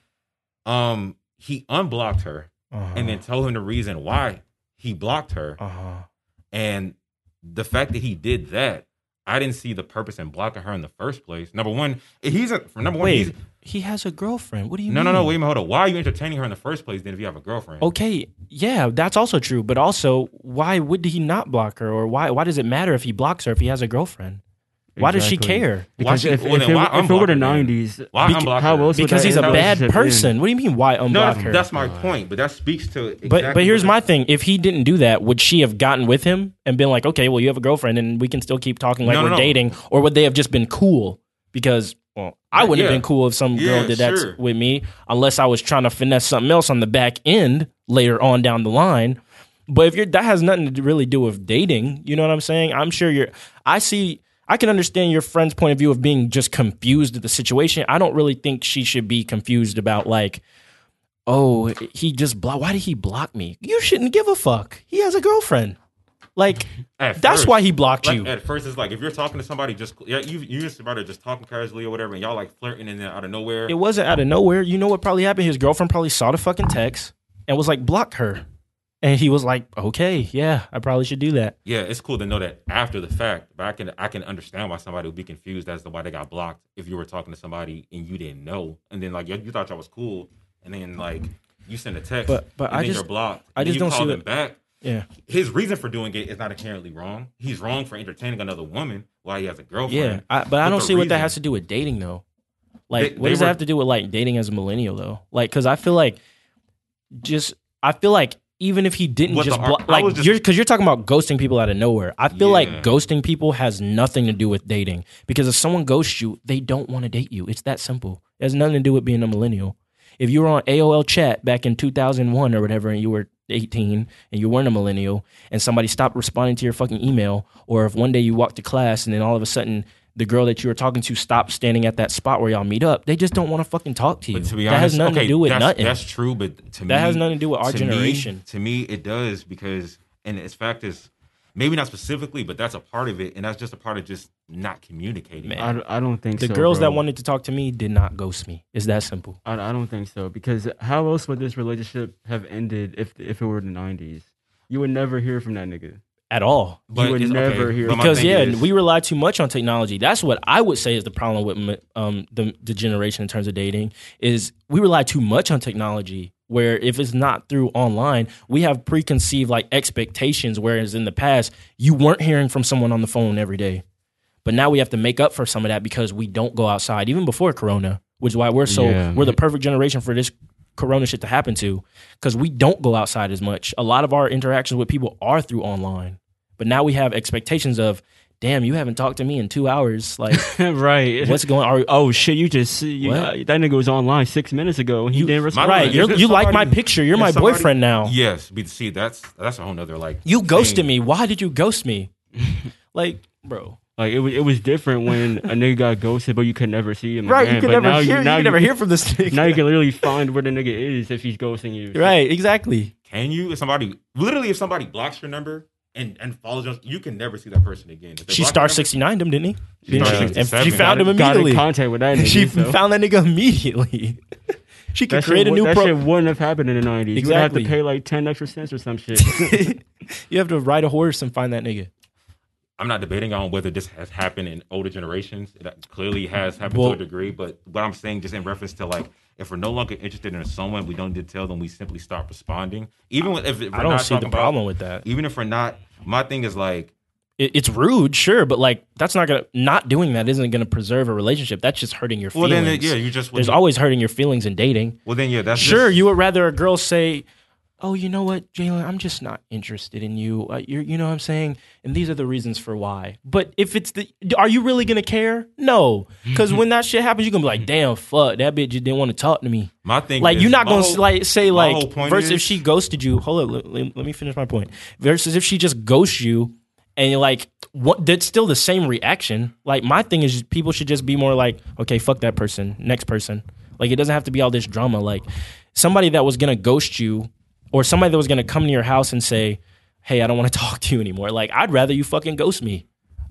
um, he unblocked her, Uh-huh. and then told him the reason why he blocked her, Uh-huh. and the fact that he did that. I didn't see the purpose in blocking her in the first place. Number one, he's a number one. Wait, he's, he has a girlfriend. What do you no, mean? no, no. No, wait a minute. Hold on. Why are you entertaining her in the first place? Then, if you have a girlfriend, Okay, yeah, that's also true. But also, why would he not block her, or why? Why does it matter if he blocks her if he has a girlfriend? Why does she Exactly. care? Why Because she- if, well, if, then it, why if it were unblock the her then? '90s, Why Beca- unblock how her? else would Because that he's a end bad relationship person. end? What do you mean? Why unblock No, that's, her? that's my point. But that speaks to. Exactly But but here's what- my thing. If he didn't do that, would she have gotten with him and been like, okay, well, you have a girlfriend and we can still keep talking like No, no, we're no. dating, or would they have just been cool? Because well, I wouldn't have Yeah. been cool if some girl Yeah, did that sure. with me, unless I was trying to finesse something else on the back end later on down the line. But if you're that has nothing to really do with dating, you know what I'm saying? I'm sure you're. I see. I can understand your friend's point of view of being just confused at the situation. I don't really think she should be confused about like, oh, he just block. Why did he block me? You shouldn't give a fuck. He has a girlfriend. Like (laughs) At that's first- why he blocked like, you. At first, it's like if you're talking to somebody, just yeah, you you just about to just talking casually or whatever, and y'all like flirting, and then out of nowhere, It wasn't out of nowhere. You know what probably happened? His girlfriend probably saw the fucking text and was like, block her. And he was like, okay, yeah, I probably should do that. yeah, it's cool to know that after the fact. But I can I can understand why somebody would be confused as to why they got blocked if you were talking to somebody and you didn't know, and then like you, you thought y'all was cool, and then like you send a text, But- but and I just- you're blocked. I just you don't call see them what- back. Yeah. His reason for doing it is not inherently wrong. He's wrong for entertaining another woman while he has a girlfriend. Yeah. I, but I don't see what that has to do with dating, though. Like, They- what does were- that have to do with like dating as a millennial, though? Like, because I feel like just, I feel like even if he didn't just the like, just- you're because you're talking about ghosting people out of nowhere. I feel like ghosting people has nothing to do with dating because if someone ghosts you, they don't want to date you. It's that simple. It has nothing to do with being a millennial. If you were on AOL chat back in 2001 or whatever, and you were 18 and you weren't a millennial, and somebody stopped responding to your fucking email, or if one day you walked to class and then all of a sudden the girl that you were talking to stopped standing at that spot where y'all meet up, they just don't want to fucking talk to you. But to be that has nothing okay, to do with that's, nothing. That's true, but to me, That has nothing to do with our to me- generation. to me, it does because, and its fact is, maybe not specifically, but that's a part of it, and that's just a part of just not communicating. Man. I, don't- I don't think The so, girls that wanted to talk to me did not ghost me. It's that simple. I, I don't think so because how else would this relationship have ended if if it were the '90s? You would never hear from that nigga. At all. But would it's- never hear- because yeah, is- we rely too much on technology. That's what I would say is the problem with um, the the generation in terms of dating is we rely too much on technology. Where if it's not through online, we have preconceived like expectations. Whereas in the past, you weren't hearing from someone on the phone every day, but now we have to make up for some of that because we don't go outside even before Corona, which is why we're so Yeah. we're the perfect generation for this Corona shit to happen to because we don't go outside as much. A lot of our interactions with people are through online. But now we have expectations of, damn, you haven't talked to me in two hours. Like, (laughs) right. what's going on? Oh shit! You just you, What? uh, that nigga was online six minutes ago and he didn't respond. right, you're, it's you like my picture. You're my somebody- boyfriend now. Yes, but see, that's that's a whole nother like. You ghosted thing. me. Why did you ghost me? (laughs) like, bro. Like it was, it was different when a nigga got ghosted, but you could never see him. Right, again. you could But never now hear. You, now could never hear from this nigga. Now you can literally find where the nigga is if he's ghosting you. right, exactly. Can you? If somebody literally, if somebody blocks your number and and follows us, you can never see that person again. She block star sixty nine them, didn't he? She Didn't star she? And she found him Got- got in immediately. contact with that (laughs) nigga. she so. found that nigga immediately. (laughs) she could that create shit, a new would- that pro. shit wouldn't have happened in the nineties. You would have to Exactly. pay like ten extra cents or some shit. (laughs) you have to ride a horse and find that nigga. I'm not debating on whether this has happened in older generations. It clearly has happened Well- to a degree, but what I'm saying, just in reference to like, if we're no longer interested in someone, we don't need to tell them. We simply stop responding. Even with- if, if I don't see the talking about- problem with that. Even if we're not, my thing is like, it, it's rude, sure, but like that's not gonna not doing that isn't gonna preserve a relationship. That's just hurting your feelings. well, then yeah, you just There's always hurting your feelings in dating. well, then yeah, that's Sure, just- you would rather a girl say, "Oh, you know what, Jalen, I'm just not interested in you." Uh, you're, you know what I'm saying, and these are the reasons for why. But if it's the, are you really gonna care? No, (laughs) because when that shit happens, you're gonna be like, "Damn, fuck, that bitch just didn't want to talk to me." My thing, Like is, you're not gonna whole- like say like versus if she ghosted you. Hold up, let, let- let me finish my point. Versus if she just ghosts you and you're like, what? That's still the same reaction. Like my thing is, people should just be more like, okay, fuck that person, next person. Like it doesn't have to be all this drama. Like somebody that was gonna ghost you, or somebody that was gonna come to your house and say, hey, I don't want to (laughs) talk to you anymore. Like I'd rather you fucking ghost me,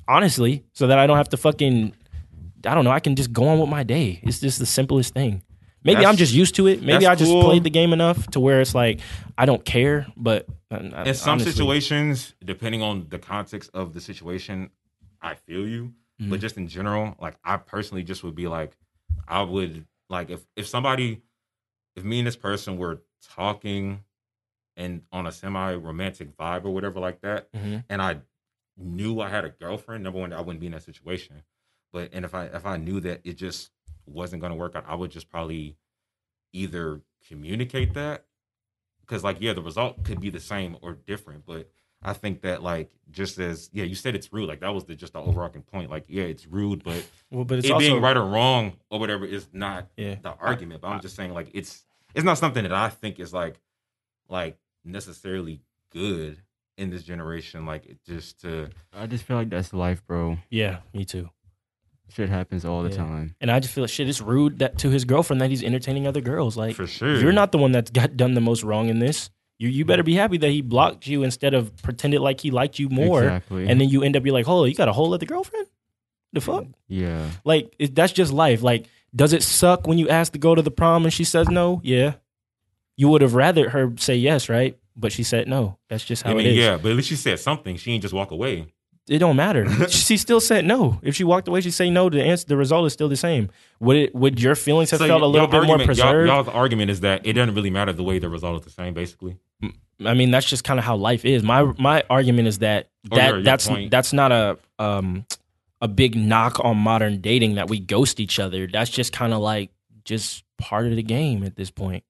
honestly, so that I don't have to fucking. I don't know. I can just go on with my day. It's just the simplest thing. Maybe That's- I'm just used to it. Maybe I just cool. played the game enough to where it's like I don't care. But uh, in some honestly, situations, depending on the context of the situation, I feel you. Mm-hmm. But just in general, like I personally just would be like, I would like if if somebody, if me and this person were talking, and on a semi romantic vibe or whatever like that, Mhm. and I knew I had a girlfriend, number one, I wouldn't be in that situation. But and if I if I knew that it just wasn't going to work out, I would just probably either communicate that because like yeah the result could be the same or different but i think that like just as yeah you said it's rude like that was the just the overarching point like yeah it's rude but well, but it's it also being right or wrong or whatever is not Yeah. the argument but i'm just saying like it's it's not something that i think is like like necessarily good in this generation like it just to I just feel like that's life, bro. Yeah, me too. Shit happens all the Yeah. time. And I just feel like shit. It's rude that to his girlfriend that he's entertaining other girls. Like for sure you're not the one that's got done the most wrong in this. You you better be happy that he blocked you instead of pretended like he liked you more. Exactly. And then you end up be like, hold, on, you got a whole other girlfriend? The fuck? yeah. Like it, that's just life. Like, does it suck when you ask to go to the prom and she says no? Yeah. You would have rather her say yes, right? But she said no. That's just how I mean, it is. yeah, but at least she said something. She didn't just walk away. It don't matter. (laughs) she still said no. If she walked away, she say no. The answer, the result is still the same. Would it? Would your feelings have So felt a little bit more argument- y'all- preserved? Y'all's argument is that it doesn't really matter the way the result is the same, basically. I mean, that's just kind of how life is. My my argument is that Or that your- your that's point. that's not a um a big knock on modern dating that we ghost each other. That's just kind of like just part of the game at this point.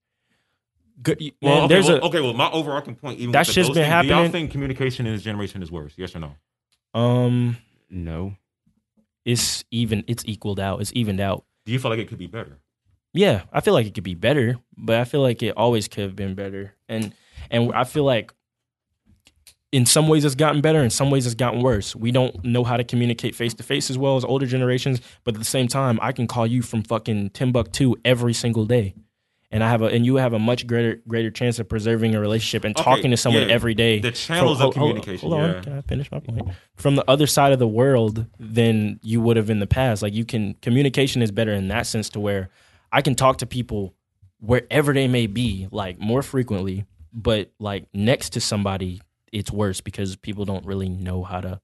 Good. Man, Well, okay, there's well, a okay. Well, my overarching point, even That's with the just been ghosting, Do y'all think communication in this generation is worse? Yes or no? um. No. It's even. It's equaled out. It's evened out. Do you feel like it could be better? Yeah, I feel like it could be better, but I feel like it always could have been better. And and I feel like in some ways it's gotten better, in some ways it's gotten worse. We don't know how to communicate face to face as well as older generations, but at the same time, I can call you from fucking Timbuktu every single day. And I have a and you have a much greater greater chance of preserving a relationship and Okay, talking to someone yeah, every day. the channels From- of hold- communication, Hold, on, yeah. can I finish my point? From the other side of the world than you would have in the past. Like you can communication is better in that sense to where I can talk to people wherever they may be, like more frequently, but like next to somebody, it's worse because people don't really know how to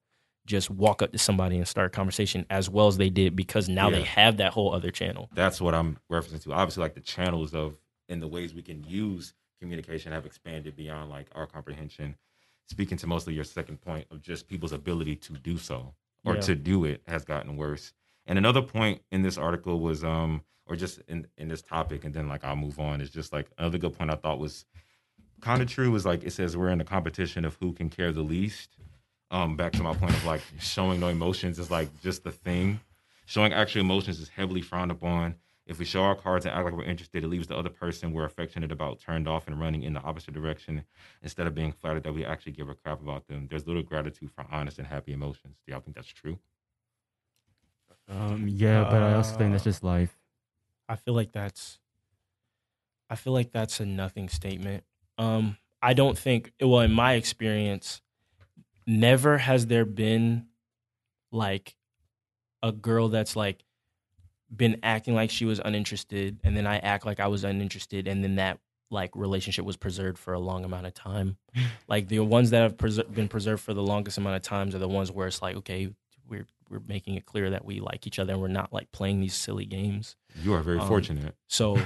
just walk up to somebody and start a conversation as well as they did because now they have that whole other channel. That's what I'm referencing to. Obviously, like the channels of and the ways we can use communication have expanded beyond like our comprehension. Speaking to mostly your second point of just people's ability to do so or Yeah. to do it has gotten worse. And another point in this article was um or just in in this topic and then like I'll move on is just like another good point I thought was kind of true was like it says we're in a competition of who can care the least. Um back to my point of like showing no emotions is like just the thing. Showing actual emotions is heavily frowned upon. If we show our cards and act like we're interested, it leaves the other person we're affectionate about turned off and running in the opposite direction instead of being flattered that we actually give a crap about them. There's little gratitude for honest and happy emotions. Do y'all think that's true? Um, yeah, but I also think that's Uh, just life. I feel like that's I feel like that's a nothing statement. Um I don't think well in my experience never has there been like a girl that's like been acting like she was uninterested and then I act like I was uninterested and then that like relationship was preserved for a long amount of time. (laughs) like the ones that have preser- been preserved for the longest amount of times are the ones where it's like okay, we're we're making it clear that we like each other and we're not like playing these silly games. You are very Um, fortunate. So,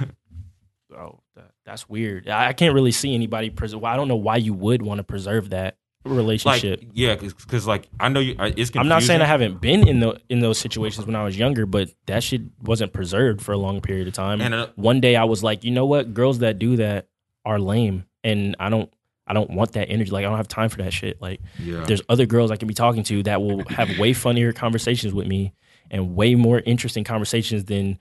(laughs) oh, that, that's weird. I, I can't really see anybody preserve. Well, I don't know why you would want to preserve that Like, relationship. yeah, because like I know you. I- It's confusing. I'm not saying I haven't been in the in those situations when I was younger, but that shit wasn't preserved for a long period of time. And uh, One day I was like, you know what? Girls that do that are lame, and I don't. I don't want that energy. Like I don't have time for that shit. Like yeah, there's other girls I can be talking to that will have way funnier conversations with me and way more interesting conversations than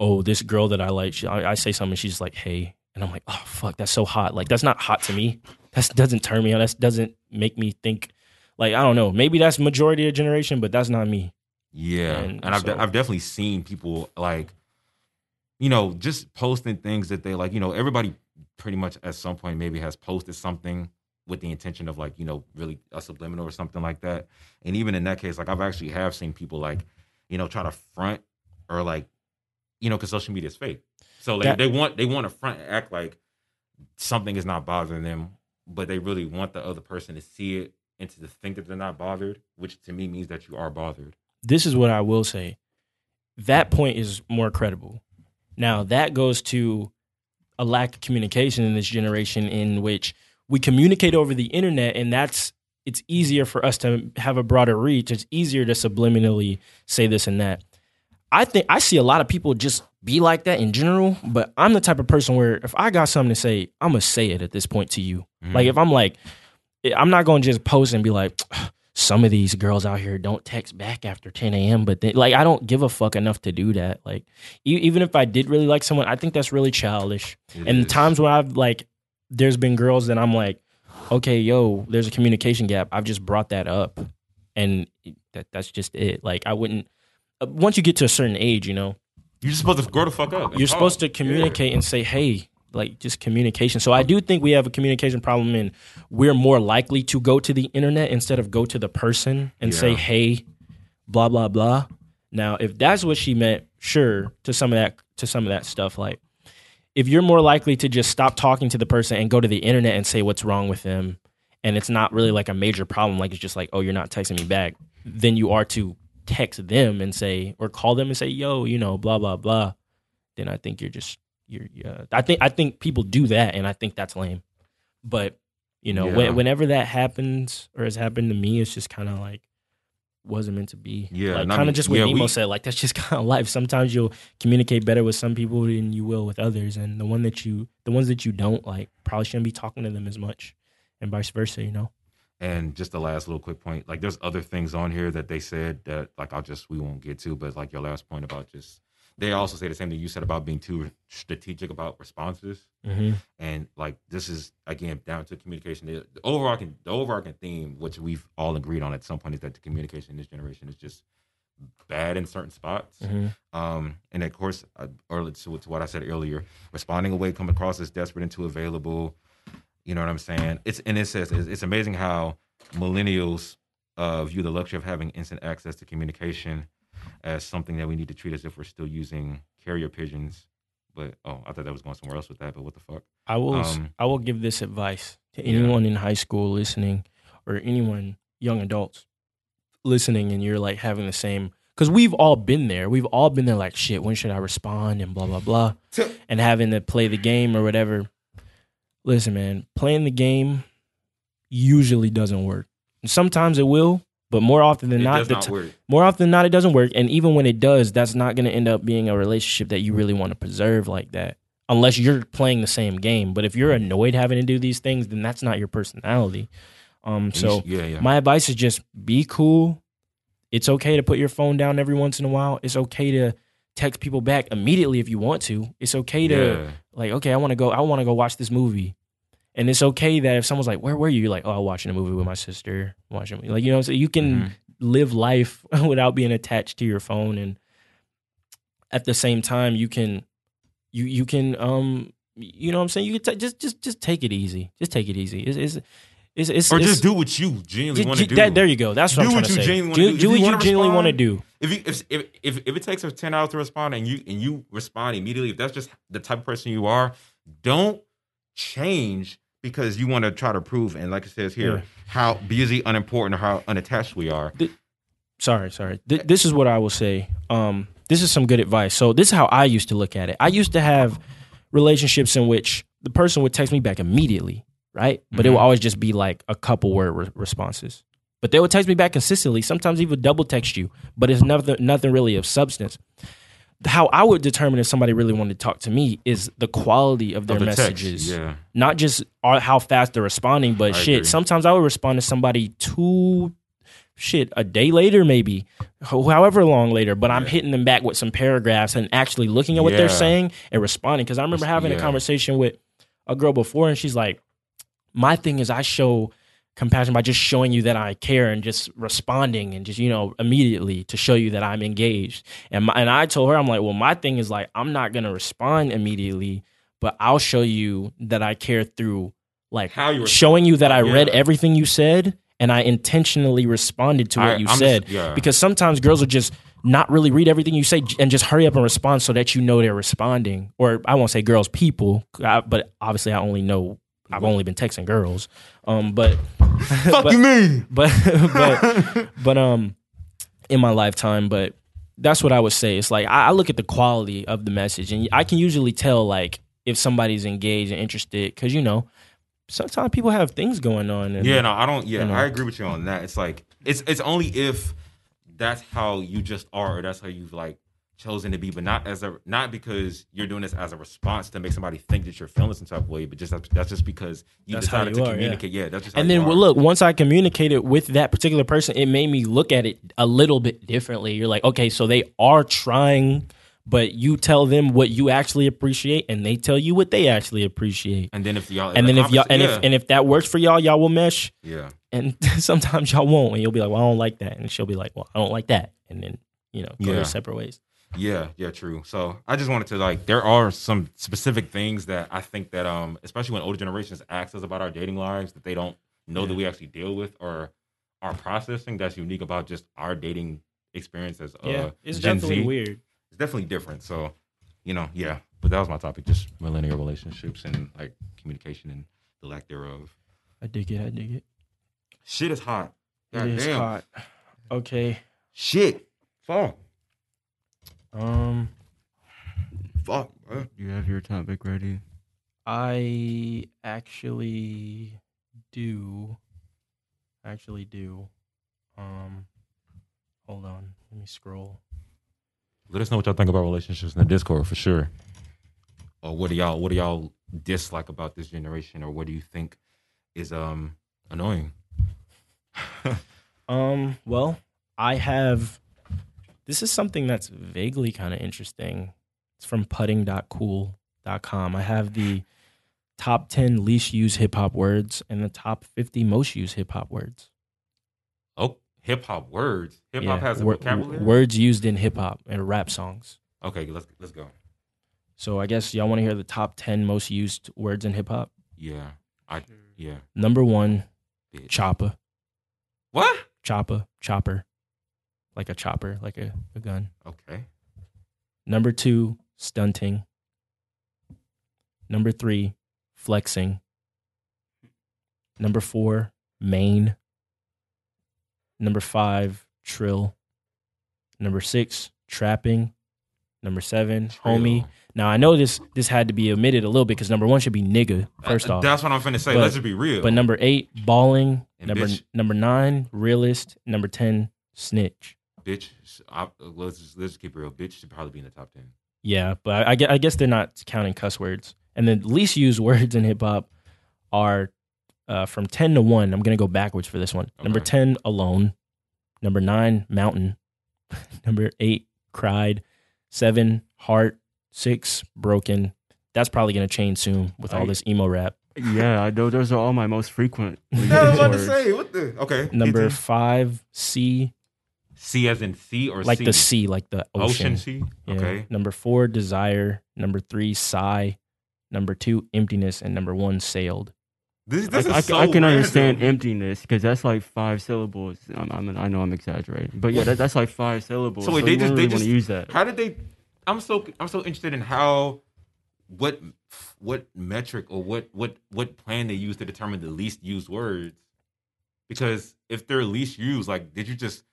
oh this girl that I like. She, I, I say something, she's like, hey, and I'm like, oh fuck, that's so hot. Like that's not hot to me. That doesn't turn me on. That doesn't make me think. Like I don't know. Maybe that's majority of generation, but that's not me. Yeah, And and, I've so- I've definitely seen people like, you know, just posting things that they like. You know, everybody pretty much at some point maybe has posted something with the intention of like you know really a subliminal or something like that. And even in that case, like I've actually have seen people like, you know, try to front or like, you know, because social media is fake. So like That- they want they want to front and act like something is not bothering them, but they really want the other person to see it and to think that they're not bothered, which to me means that you are bothered. this is what I will say. That point is more credible. Now that goes to a lack of communication in this generation in which we communicate over the internet and that's it's easier for us to have a broader reach. It's easier to subliminally say this and that. I think I see a lot of people just be like that in general, but I'm the type of person where if I got something to say, I'm gonna say it at this point to you. Mm-hmm. Like if I'm like, eh, I'm not gonna just post and be like, some of these girls out here don't text back after 10 a.m. But then, like, I don't give a fuck enough to do that. Like, e- even if I did really like someone, I think that's really childish. It and the times when I've like, there's been girls that I'm like, okay, yo, there's a communication gap. I've just brought that up, and that that's just it. Like, I wouldn't. Uh, once you get to a certain age, you know, You're just supposed to grow the fuck up. you're talk. supposed to Yeah. communicate and say, hey, like just communication. So I do think we have a communication problem and we're more likely to go to the internet instead of go to the person and say, hey, blah, blah, blah. Now, if that's what she meant, sure, to some of that to some of that stuff, like if you're more likely to just stop talking to the person and go to the internet and say what's wrong with them, and it's not really like a major problem, like it's just like, oh, you're not texting me back, then you are to text them and say or call them and say, yo, you know, blah blah blah. Then I think you're just you're. Yeah, I think I think people do that, and I think that's lame. But you know, Yeah. when, whenever that happens or has happened to me, it's just kind of like wasn't meant to be. Yeah, like and I kind mean, of just what yeah, Nemo we- said. Like that's just (laughs) kind of life. Sometimes you'll communicate better with some people than you will with others, and the one that you, the ones that you don't like, probably shouldn't be talking to them as much, and vice versa. You know. And just the last little quick point, like there's other things on here that they said that like I'll just we won't get to, but like your last point about just they also say the same thing you said about being too strategic about responses. Mm-hmm. And like this is again down to communication. The the overarching the overarching theme, which we've all agreed on at some point, is that the communication in this generation is just bad in certain spots. Mhm. Um, and of course, uh, or to, to what I said earlier, responding away come across as desperate and too available. You know what I'm saying? It's and it says it's, it's amazing how millennials uh, view the luxury of having instant access to communication as something that we need to treat as if we're still using carrier pigeons. But oh, I thought that was going somewhere else with that. But what the fuck? I will Um, I will give this advice to Yeah. anyone in high school listening or anyone young adults listening and you're like having the same cuz we've all been there. We've all been there like shit, when should I respond and blah blah blah and having to play the game or whatever. Listen, man, playing the game usually doesn't work. Sometimes it will, but more often than It not not t- work. more often than not, it doesn't work. And even when it does, that's not going to end up being a relationship that you really want to preserve like that, unless you're playing the same game. But if you're annoyed having to do these things, then that's not your personality. Um, so yeah, yeah. my advice is just be cool. It's okay to put your phone down every once in a while. It's okay to text people back immediately if you want to. It's okay to yeah. Like, okay, I want to go. I want to go watch this movie. And it's okay that if someone's like, "Where were you?" You're like, "Oh, I'm watching a movie with my sister." Watching, like you know, so you can Mhm. live life (laughs) without being attached to your phone, and at the same time, you can, you you can, um, you know, what I'm saying, you can t- just just just take it easy. Just take it easy. It's it's it's, it's or it's- just do what you genuinely want to do. that- there you go. That's what Do I'm what trying to you say. genuinely Do, do. do what you you genuinely want to do. if you if, if if if it takes us ten hours to respond and you and you respond immediately, if that's just the type of person you are, don't change because you want to try to prove and like it says here Yeah. how busy, unimportant, or how unattached we are. sorry, sorry. Th- this is what I will say. Um, this is some good advice. So this is how I used to look at it. I used to have relationships in which the person would text me back immediately, right? But it would Mhm. always just be like a couple word re- responses. But they would text me back consistently. Sometimes even double text you, but it's nothing, nothing really of substance. How I would determine if somebody really wanted to talk to me is the quality of their Of the messages yeah. not just how fast they're responding, but I shit. agree. Sometimes I would respond to somebody two shit a day later, maybe however long later. But I'm Yeah. hitting them back with some paragraphs and actually looking at what they're saying and responding. Because I remember having a conversation with a girl before, and she's like, "My thing is, I show." compassion by just showing you that I care and just responding and just you know immediately to show you that I'm engaged. And my, and I told her I'm like, well, my thing is like I'm not gonna respond immediately, but I'll show you that I care through like How you showing you that I read everything you said and I intentionally responded to what I- you I'm just- said. yeah. Because sometimes girls will just not really read everything you say and just hurry up and respond so that you know they're responding. Or I won't say girls, people, I, but obviously I only know I've only been texting girls. Um, but (laughs) Fuck but- you mean? (laughs) but but but um in my lifetime but that's what i would say it's like I, I look at the quality of the message and i can usually tell like if somebody's engaged and interested because you know sometimes people have things going on and Yeah, no, I don't. Yeah, you know. I agree with you on that. It's like it's it's only if that's how you just are, or that's how you've like chosen to be, but not as a not because you're doing this as a response to make somebody think that you're feeling some type of way, but just that's, that's just because you That's decided you to are, communicate. Yeah, that's just how and you then are. well, look once i communicated with that particular person it made me look at it a little bit differently. You're like okay so they are trying but you tell them what you actually appreciate and they tell you what they actually appreciate. And then if y'all and then if y'all and yeah, if and if that works for y'all y'all will mesh. Yeah, and (laughs) sometimes y'all won't and you'll be like well i don't like that. And she'll be like well i don't like that. And then you know go Yeah. your separate ways Yeah, yeah, true. So I just wanted to like there are some specific things that I think that um especially when older generations ask us about our dating lives that they don't know that we actually deal with or are processing that's unique about just our dating experience as uh yeah it's Gen definitely Z. weird It's definitely different. So, you know, yeah. But that was my topic, just millennial relationships and like communication and the lack thereof. i dig it i dig it Shit is hot. God it is hot okay Shit. Fuck. Um Fuck. bro. You have your topic ready. I actually do. Actually do. Um hold on. Let me scroll. Let us know what y'all think about relationships in the Discord for sure. Or what do y'all what do y'all dislike about this generation or what do you think is um annoying? (laughs) Um well, I have this is something that's vaguely kind of interesting. It's from pudding.cool.com. I have the top 10 least used hip hop words and the top 50 most used hip hop words. Oh, hip hop words. Hip hop Yeah, has a wor- vocabulary. words used in hip hop and rap songs. Okay, let's let's go. So I guess y'all want to hear the top ten most used words in hip hop. Yeah, I yeah. Number one, Bitch. chopper, What? chopper, chopper, like a chopper, like a, a gun. Okay. Number two, stunting. Number three, flexing. Number four, main. Number five, trill. Number six, trapping. Number seven, homie. Now I know this this had to be omitted a little bit because number one should be nigga first Uh, off. that's what I'm finna say. But- Let's just be real. But number eight, balling. And number bitch. number nine, realist. Number ten, snitch. Bitch, I, let's just, let's just keep it real. Bitch should probably be in the top ten. Yeah, but I, I I guess they're not counting cuss words. And the least used (laughs) words in hip hop are uh, from 10 to 1. I'm going to go backwards for this one. Number 10, alone. Number 9, mountain. (laughs) Number 8, cried. 7, heart. 6, broken. That's probably going to change soon with all I- this emo rap. Yeah, I know those are all my most frequent. yeah, (laughs) I was about to say what the okay. Number 5, C, C as in sea or like C? the sea, like the ocean ocean. C. Yeah. Okay. Number 4, desire. Number 3, sigh. Number 2, emptiness. And number 1, sailed. This, I, this is I- so I can understand emptiness because that's like five syllables. I'm, I'm, I know I'm exaggerating, but yeah, that, that's like five syllables. So So, wait, they you just- don't they just- use that. How did they? I'm so I'm so interested in how what what metric or what what what plan they use to determine the least used words. Because if they're least used, like, did you just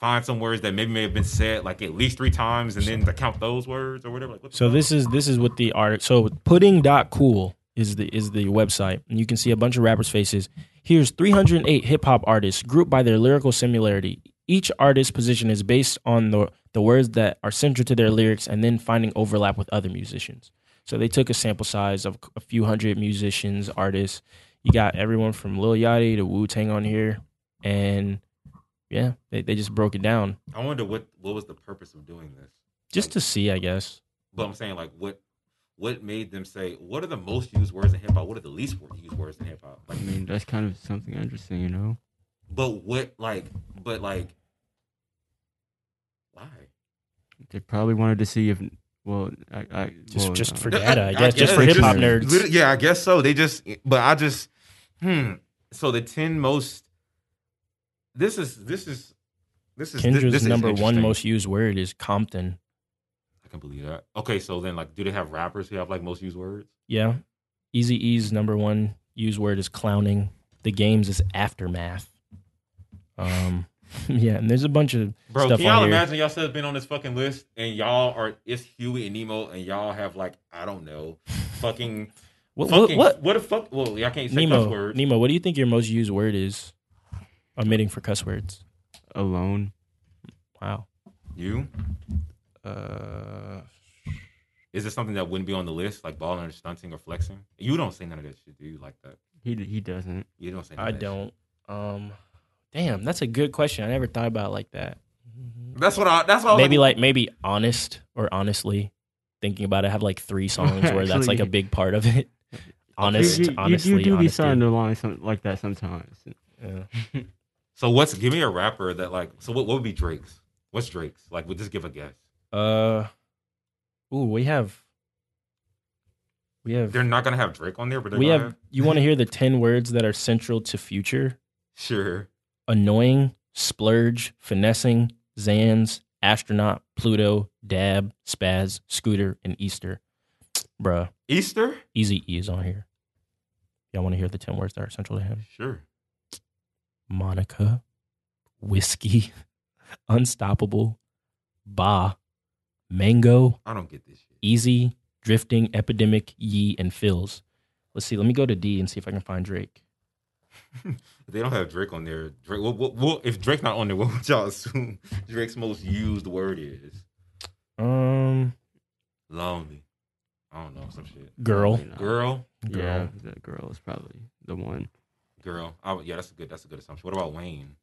find some words that maybe may have been said like at least three times and then to count those words or whatever? Like, what So this is this is what the art. So pudding.cool is the is the website, and you can see a bunch of rappers' faces. Here's 308 hip hop artists grouped by their lyrical similarity. Each artist's position is based on the the words that are central to their lyrics, and then finding overlap with other musicians. So they took a sample size of a few hundred musicians, artists. You got everyone from Lil Yachty to Wu Tang on here, and yeah, they, they just broke it down I wonder what what was the purpose of doing this. just to see, I guess. But I'm saying like what what made them say what are the most used words in hip hop? What are the least used words in hip hop? Like I mean, that's kind of something interesting, you know. But what, like, but like, why? They probably wanted to see if, well, I, I Just well, just for data, I guess, just for hip hop nerds. Yeah, I guess so. They just, but I just, hmm. So the ten most. This is this is this is Kendrick's this is number one most used word is Compton. I can believe that. Okay, so then like, do they have rappers who have like most used words? Yeah. Easy E's number one used word is clowning. The Game's is aftermath. Um, (laughs) yeah, and there's a bunch of Bro, stuff can y'all on here. imagine y'all have been on this fucking list and y'all are it's Huey and Nemo and y'all have like I don't know, fucking (laughs) What what, fucking what? what the fuck? Well, y'all can't say Nemo words. Nemo, what do you think your most used word is? Omitting for cuss words. alone. Wow. You Uh, is it something that wouldn't be on the list, like balling or stunting or flexing? You don't say none of that shit, do you? Like that? He he doesn't. You don't say. None I of that don't. Um, damn, that's a good question. I never thought about it like that. That's what I. That's what I was Maybe like maybe honest or honestly. Thinking about it, I have like three songs (laughs) where that's like a big part of it. Honest, you, you, you- honestly, you do be honesty. starting to line some, like that sometimes. Yeah. (laughs) So what's? Give me a rapper that like. So what? What would be Drake's? What's Drake's? Like, we'll just give a guess. Uh, ooh, we have, we have, They're not gonna have Drake on there, but they're we gonna have. You want to hear the ten words that are central to future? (laughs) sure. Annoying, splurge, finessing, Xans, astronaut, Pluto, dab, spaz, scooter, and Easter. (tsk) Bruh, Easter. Easy E is on here. Y'all want to hear the ten words that are central to him? Sure. Monica, whiskey, (laughs) unstoppable, ba, mango, I don't get this shit. easy, drifting, epidemic, ye, and fills. Let's see. Let me go to D and see if I can find Drake. (laughs) They don't have Drake on there. Drake. What, what, what, if Drake not on there, (laughs) what would y'all assume Drake's most used word is? Um, Lonely. I don't know some shit. girl, Probably not. Girl. Yeah, that girl is probably the one. Girl. I, yeah, that's a good. That's a good assumption. What about Wayne?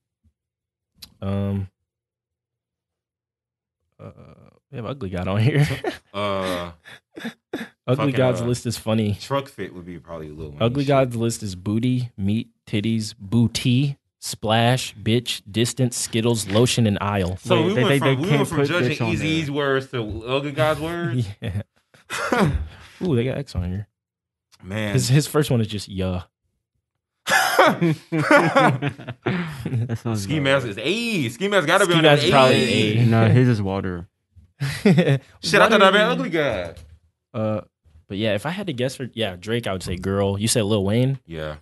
um, uh, we have Ugly God on here. Uh, (laughs) ugly Fucking, god's uh, list is funny. truck fit would be probably a little. Ugly shit. god's list is booty, meat, titties, booty, splash, bitch, distance, skittles, lotion, and aisle. So Wait, we they- went they- from they we can't went from judging bitch Eazy's words to Ugly God's words. (laughs) Yeah. (laughs) Ooh, they got X on here. Man, His his first one is just yeah. That sounds ski mask is A. Ski mask got to be Ski on that probably A. A. No, his is water. (laughs) Shit, I thought that been ugly guy. Uh, but yeah, if I had to guess for yeah Drake, I would say girl. You said Lil Wayne, Yeah.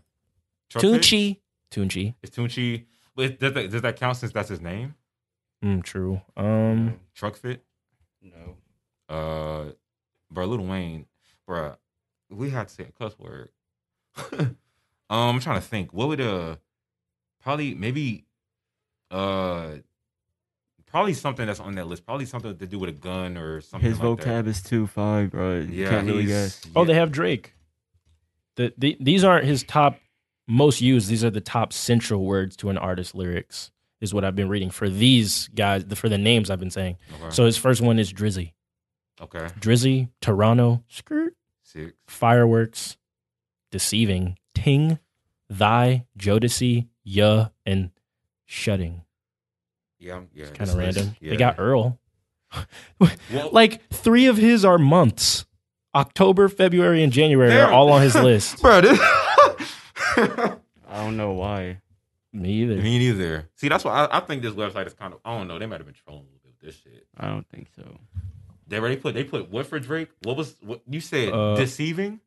Truck Fit? Tunechi, Tunechi. Is Tunechi. But does that, does that count since that's his name? Mm, true. Um, Truck Fit? No. Uh, bro, Little Wayne, bro, we had to say a cuss word. (laughs) um, I'm trying to think. What would uh, probably maybe, uh, probably something that's on that list. Probably something to do with a gun or something. His like vocab is too five, bro. You Yeah, can't really he's- guess. oh, yeah. they have Drake. The, the these aren't his top most used. These are the top central words to an artist's lyrics. Is what I've been reading for these guys. For the names I've been saying. Okay. So his first one is Drizzy. okay, Drizzy, Toronto, skirt, six. fireworks, deceiving, ting, thy, Jodeci, ya, and shutting. Yeah, yeah. It's Kind of list- random. Yeah. They got Earl. (laughs) Well, (laughs) Like three of his are months. October, February, and January are all on his (laughs) list. bro. This- I don't know why. Me either. Me neither. See, that's why I, I think this website is kind of. I don't know. They might have been trolling a little bit with this shit. I don't think so. They already put. They put what for Drake? What was what you said? Uh, deceiving.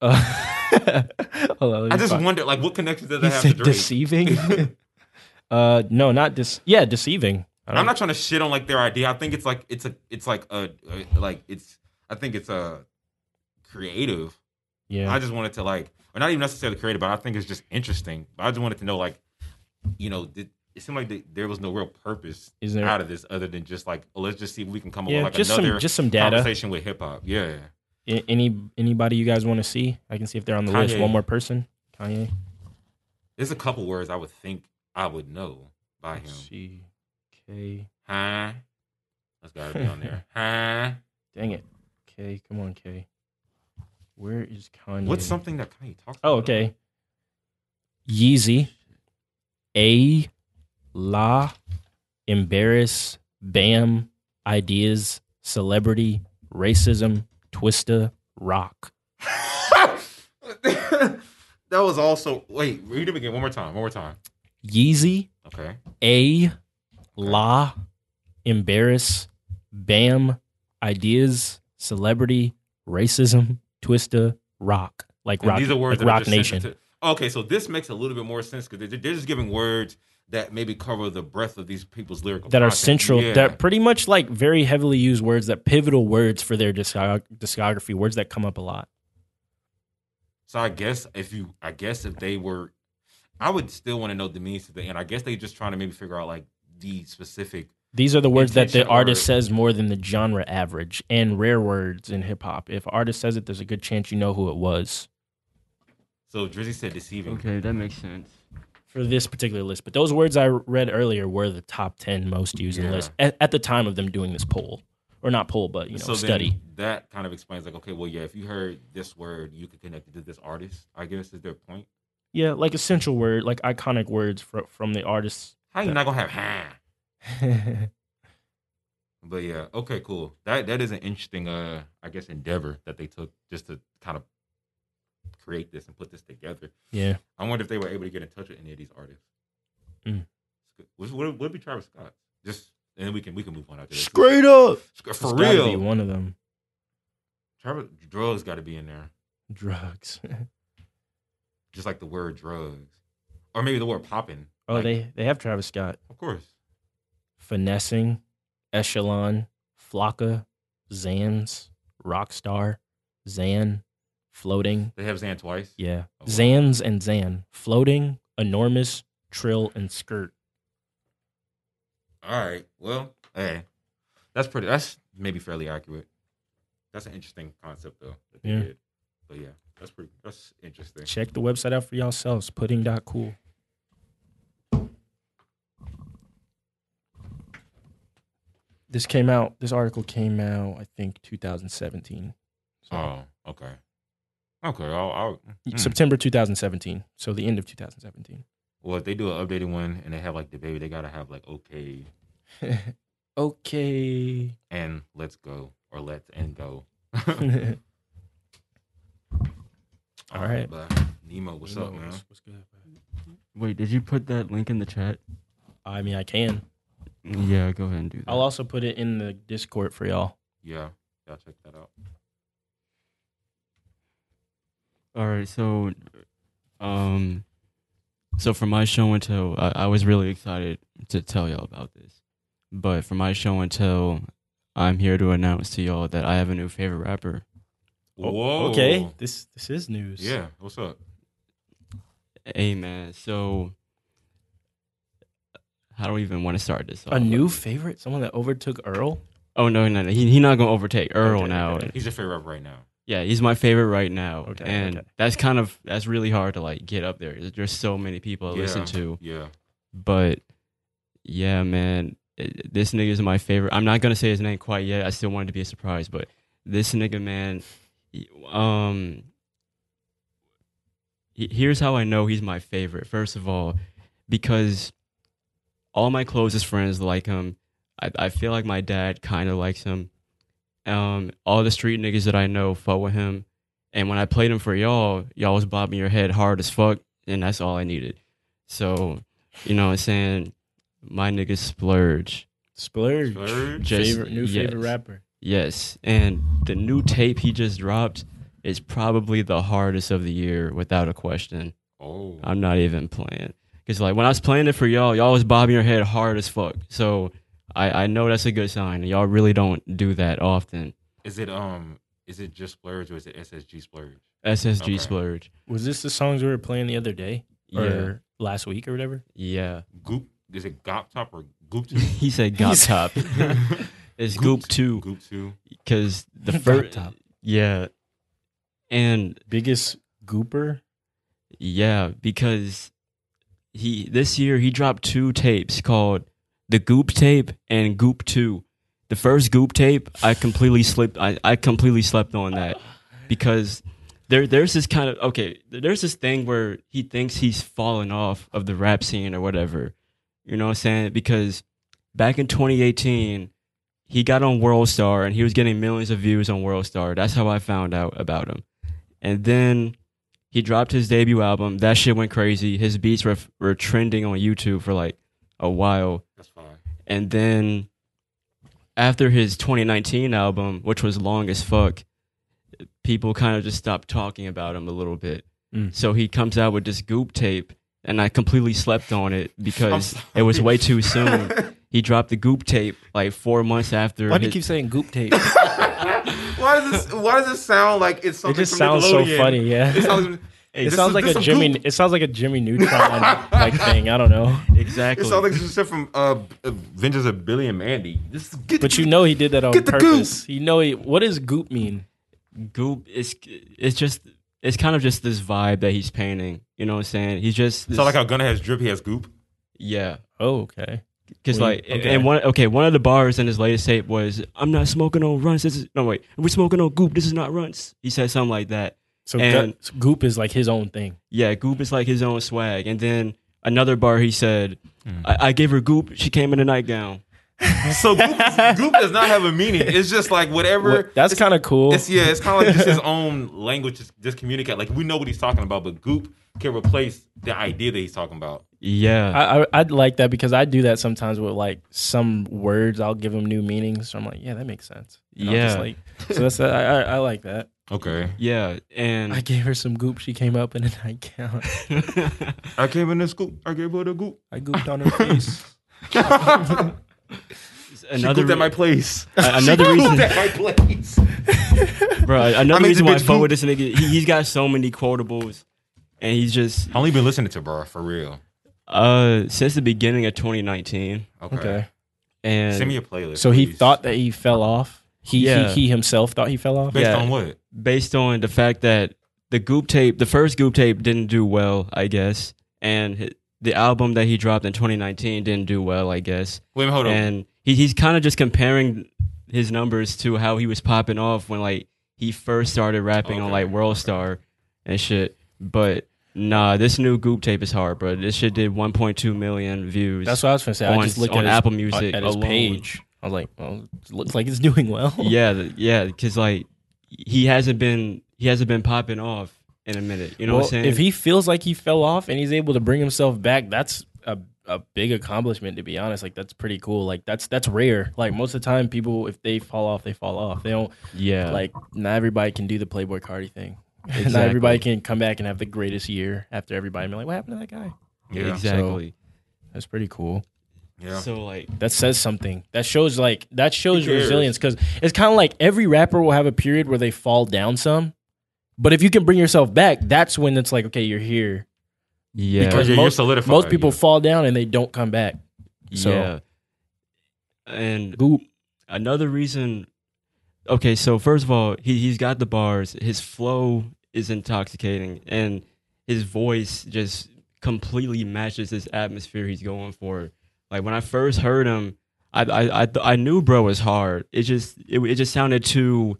Uh, hold (laughs) on, I just find- wonder, like, what connection does that have to Drake? deceiving. (laughs) (laughs) uh, no, not dis. Yeah, deceiving. I'm not trying to shit on like their idea. I think it's like it's a it's like a, a like it's. I think it's a creative. Yeah, I just wanted to like, or not even necessarily creative, but I think it's just interesting. But I just wanted to know, like, you know, did, it seemed like the, there was no real purpose is there? out of this other than just like, oh, let's just see if we can come up Yeah, with like just another some just some data. conversation with hip hop. Yeah. A- Any anybody you guys want to see? I can see if they're on the list. One more person. Kanye. There's a couple words I would think I would know by him. Let's see. K. Huh? That's gotta be on there. (laughs) Huh? Dang it. K. Come on, K. Where is Kanye? What's something that Kanye talks about? Oh, about? okay. Yeezy. A. La. Embarrass. Bam. Ideas. Celebrity. Racism. Twista. Rock. (laughs) that was also wait, read it again one more time. One more time. Yeezy. Okay. A. La. Embarrass. Bam. Ideas. Celebrity. Racism. Twista. Rock. Like And rock. these are words like Roc Nation. sensitive- Okay, so this makes a little bit more sense because they're, they're just giving words that maybe cover the breadth of these people's lyrical that are central Yeah. that pretty much like very heavily used words that pivotal words for their discog- discography words that come up a lot So I guess if you, I guess if they were, I would still want to know the meanings to the end. I guess they're just trying to maybe figure out like the specific. these are the words that the artist or- says more than the genre average and rare words in hip-hop if artist says it there's a good chance you know who it was So Drizzy said deceiving. Okay, that makes sense. For this particular list but those words i read earlier were the top 10 most used in the Yeah. list at, at the time of them doing this poll or not poll but you know so study that kind of explains like, okay, well, yeah, if you heard this word, you could connect it to this artist. I guess is their point. yeah like essential word like iconic words fro- from the artists How you not gonna have huh? (laughs) But yeah, okay, cool. That that is an interesting, uh, I guess, endeavor that they took just to kind of create this and put this together. yeah I wonder if they were able to get in touch with any of these artists. Mm. What would would be Travis Scott? Just and then we can we can move on after this. straight up for It's be real. one of them Travis drugs got to be in there, drugs (laughs) just like the word drugs, or maybe the word popping. Oh, Like, they they have Travis Scott, of course. finessing, echelon, flocka, Xans, rockstar, Xan, floating. They have Xan twice. Yeah, Oh, wow. Xans and Xan, floating, enormous, trill, and skirt. All right. Well, hey, that's pretty. That's maybe fairly accurate. That's an interesting concept though that they Yeah. did. But yeah, that's pretty. That's interesting. Check the website out for yourselves. Pudding.cool. This came out. This article came out. I think 2017. So, Oh, okay. Okay. I'll. I'll hmm. September 2017. So the end of 2017. Well, if they do an updated one and they have like DaBaby, they gotta have like okay (laughs) okay. and let's go or let's and go. (laughs) (laughs) All right. but Nemo, what's Nemo, up, man? What's, what's good? Wait, did you put that link in the chat? I mean, I can. Yeah, go ahead and do that. I'll also put it in the Discord for y'all. Yeah, y'all check that out. All right, so, um, so for my show and tell, I, I was really excited to tell y'all about this, but for my show and tell, I'm here to announce to y'all that I have a new favorite rapper. Oh, Whoa. Okay, this this is news. Yeah, what's up? Hey man, so how do we even want to start this? A new favorite, someone that overtook Earl. Oh no, no, no. He he not gonna overtake Earl Okay, now. okay. He's a favorite rapper right now. Yeah, he's my favorite right now, Okay, and okay. that's kind of that's really hard to like get up there. There's so many people I yeah. listen to, Yeah. but yeah, man, this nigga is my favorite. I'm not gonna say his name quite yet. I still want it to be a surprise, but this nigga, man, um, here's how I know he's my favorite. First of all, because all my closest friends like him. I, I feel like my dad kind of likes him. Um, all the street niggas that I know fuck with him. And when I played him for y'all, y'all was bobbing your head hard as fuck, and that's all I needed. So, you know what I'm saying? My niggas splurge. Splurge. Splurge? Just- favorite new favorite rapper. Yes. And the new tape he just dropped is probably the hardest of the year without a question. Oh. I'm not even playing. Because like when I was playing it for y'all, y'all was bobbing your head hard as fuck. So I, I know that's a good sign. Y'all really don't do that often. Is it um is it just splurge or is it SSG splurge? SSG Okay. splurge. Was this the songs we were playing the other day or Yeah. last week or whatever? Yeah. Goop is it Gop Top or Goop (laughs) Two? he said Gop Top. (laughs) it's Goop 2 Goop two. because the first Top. yeah. And Biggest gooper. yeah, because he this year he dropped two tapes called the Goop tape and Goop 2. The first Goop tape, I completely slipped I, I completely slept on that because there there's this kind of okay, there's this thing where he thinks he's fallen off of the rap scene or whatever. You know what I'm saying? Because back in 2018, he got on World Star and he was getting millions of views on World Star. That's how I found out about him. And then he dropped his debut album. That shit went crazy. His beats were were trending on YouTube for like a while. That's fine. And then after his 2019 album, which was long as fuck, people kind of just stopped talking about him a little bit. Mm. So he comes out with this goop tape, and I completely slept on it (laughs) because it was way too soon. (laughs) he dropped the goop tape like four months after. Why do you his- keep saying goop tape? (laughs) why does this why does it sound like it's something? it just from sounds so funny. Yeah. It sounds, It this sounds is- like a Jimmy. Goop. It sounds like a Jimmy Neutron (laughs) like thing. I don't know. exactly? It sounds like some shit from uh, Adventures of Billy and Mandy. This is, get, But you know he did that on Get the purpose. You know he. What does goop mean? goop is it's just it's kind of just this vibe that he's painting. You know what I'm saying? He's just this, so like how Gunna has drip, he has goop. yeah. Oh, okay. Because Well, like, okay. and one okay, one of the bars in his latest tape was, "I'm not smoking on runs. This is no wait, we're smoking on goop. This is not runs." He said something like that. So, And- gut- so goop is like his own thing. Yeah, goop is like his own swag. And then another bar, he said, Hmm. I, "I gave her goop. She came in a nightgown." (laughs) So goop, goop does not have a meaning. It's just like whatever. What- that's kind of cool. It's yeah, it's kind of like just his (laughs) own language, just, just communicate. Like we know what he's talking about, but goop can replace the idea that he's talking about. Yeah, I, I I'd like that because I do that sometimes with like some words. I'll give them new meanings. So I'm like, yeah, that makes sense. And I'll just, Yeah. like, so that's I, I I like that. Okay, yeah, and I gave her some goop. She came up in a (laughs) nightgown. (laughs) I came in the scoop. I gave her the goop. I gooped on her face. (laughs) She another gooped at my place. a- another she reason- at my place. bro, another I made reason why I bitch fuck with this nigga, he, he's got so many quotables, and he's just I only been listening to bro for real. uh since the beginning of 2019, Okay. Okay. and Send me a playlist. So he thought that he fell off. He Yeah. he, he himself thought he fell off. based Yeah. on what? based on the fact that the Goop tape, the first Goop tape didn't do well, I guess, and hi- the album that he dropped in 2019 didn't do well, I guess, Wait, hold on. and he, he's kind of just comparing his numbers to how he was popping off when like he first started rapping on like World okay. Star and shit. But Nah, this new Goop tape is hard, bro. This shit did 1.2 million views. That's what I was gonna say. I just looked on at his, Apple Music at his alone. page. I was like, well, it looks like it's doing well. (laughs) yeah, yeah, because like he hasn't been he hasn't been popping off in a minute. You know well, what I'm saying? if he feels like he fell off and he's able to bring himself back, that's a a big accomplishment. To be honest, like that's pretty cool. Like that's that's rare. Like most of the time, people if they fall off, they fall off. They don't yeah, like not everybody can do the Playboi Carti thing. (laughs) not everybody can come back and have the greatest year after everybody. Be like, what happened to that guy? Yeah. exactly. That's pretty cool. Yeah. So like, That says something. That shows like that shows resilience because it's kind of like every rapper will have a period where they fall down some, but if you can bring yourself back, that's when it's like okay, you're here. yeah, Because you're, you're most- Most people yeah. fall down and they don't come back. So- yeah, and Goop. another reason. Okay, so first of all, he he's got the bars. His flow is intoxicating, and his voice just completely matches this atmosphere he's going for. Like when I first heard him, I I I, th- I knew bro was hard. It just it, it just sounded too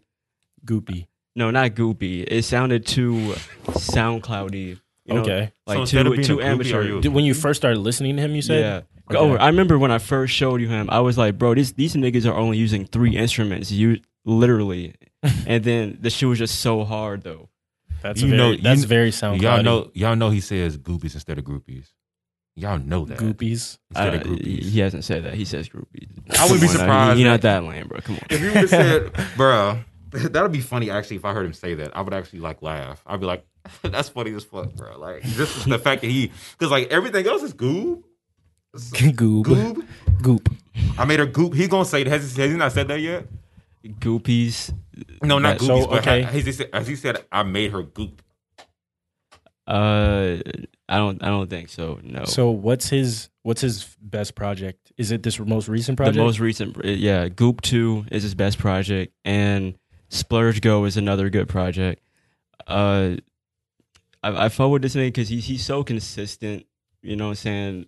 Goopy. no not goopy. It sounded too soundcloudy. You know, okay. like So instead of too being too a groupie, are amateur. you Did, when you first started listening to him, you said, Yeah. Okay. Oh, I remember when I first showed you him, I was like, bro, this, these niggas are only using three instruments, you literally. (laughs) and then the shit was just so hard though. "That's You very, know- that's you- very sound. Y'all know, y'all know he says goopies instead of groupies. Y'all know that goopies. instead Uh, of groupies. he hasn't said that. He says groupies. I wouldn't be Come on now, surprised He, he that- not that lame, bro. Come on. If you would have said, (laughs) "Bruh," that'd be funny. Actually, if I heard him say that, I would actually like laugh. I'd be like, (laughs) "That's funny as fuck, bro." Like just the (laughs) fact that he, because like everything else is goob, Goob. goob. Goop. I made her goop. He gonna say it. Has he, has he not said that yet? Goopies. No, not That- goopies. so, but okay. ha- has he said, as he said, I made her goop. Uh, I don't. I don't think so. No. So what's his what's his best project? Is it this most recent project? the most recent, yeah, Goop Two is his best project, and Splurge Go is another good project. Uh, I, I fuck with this nigga because he's he's so consistent. You know what I'm saying?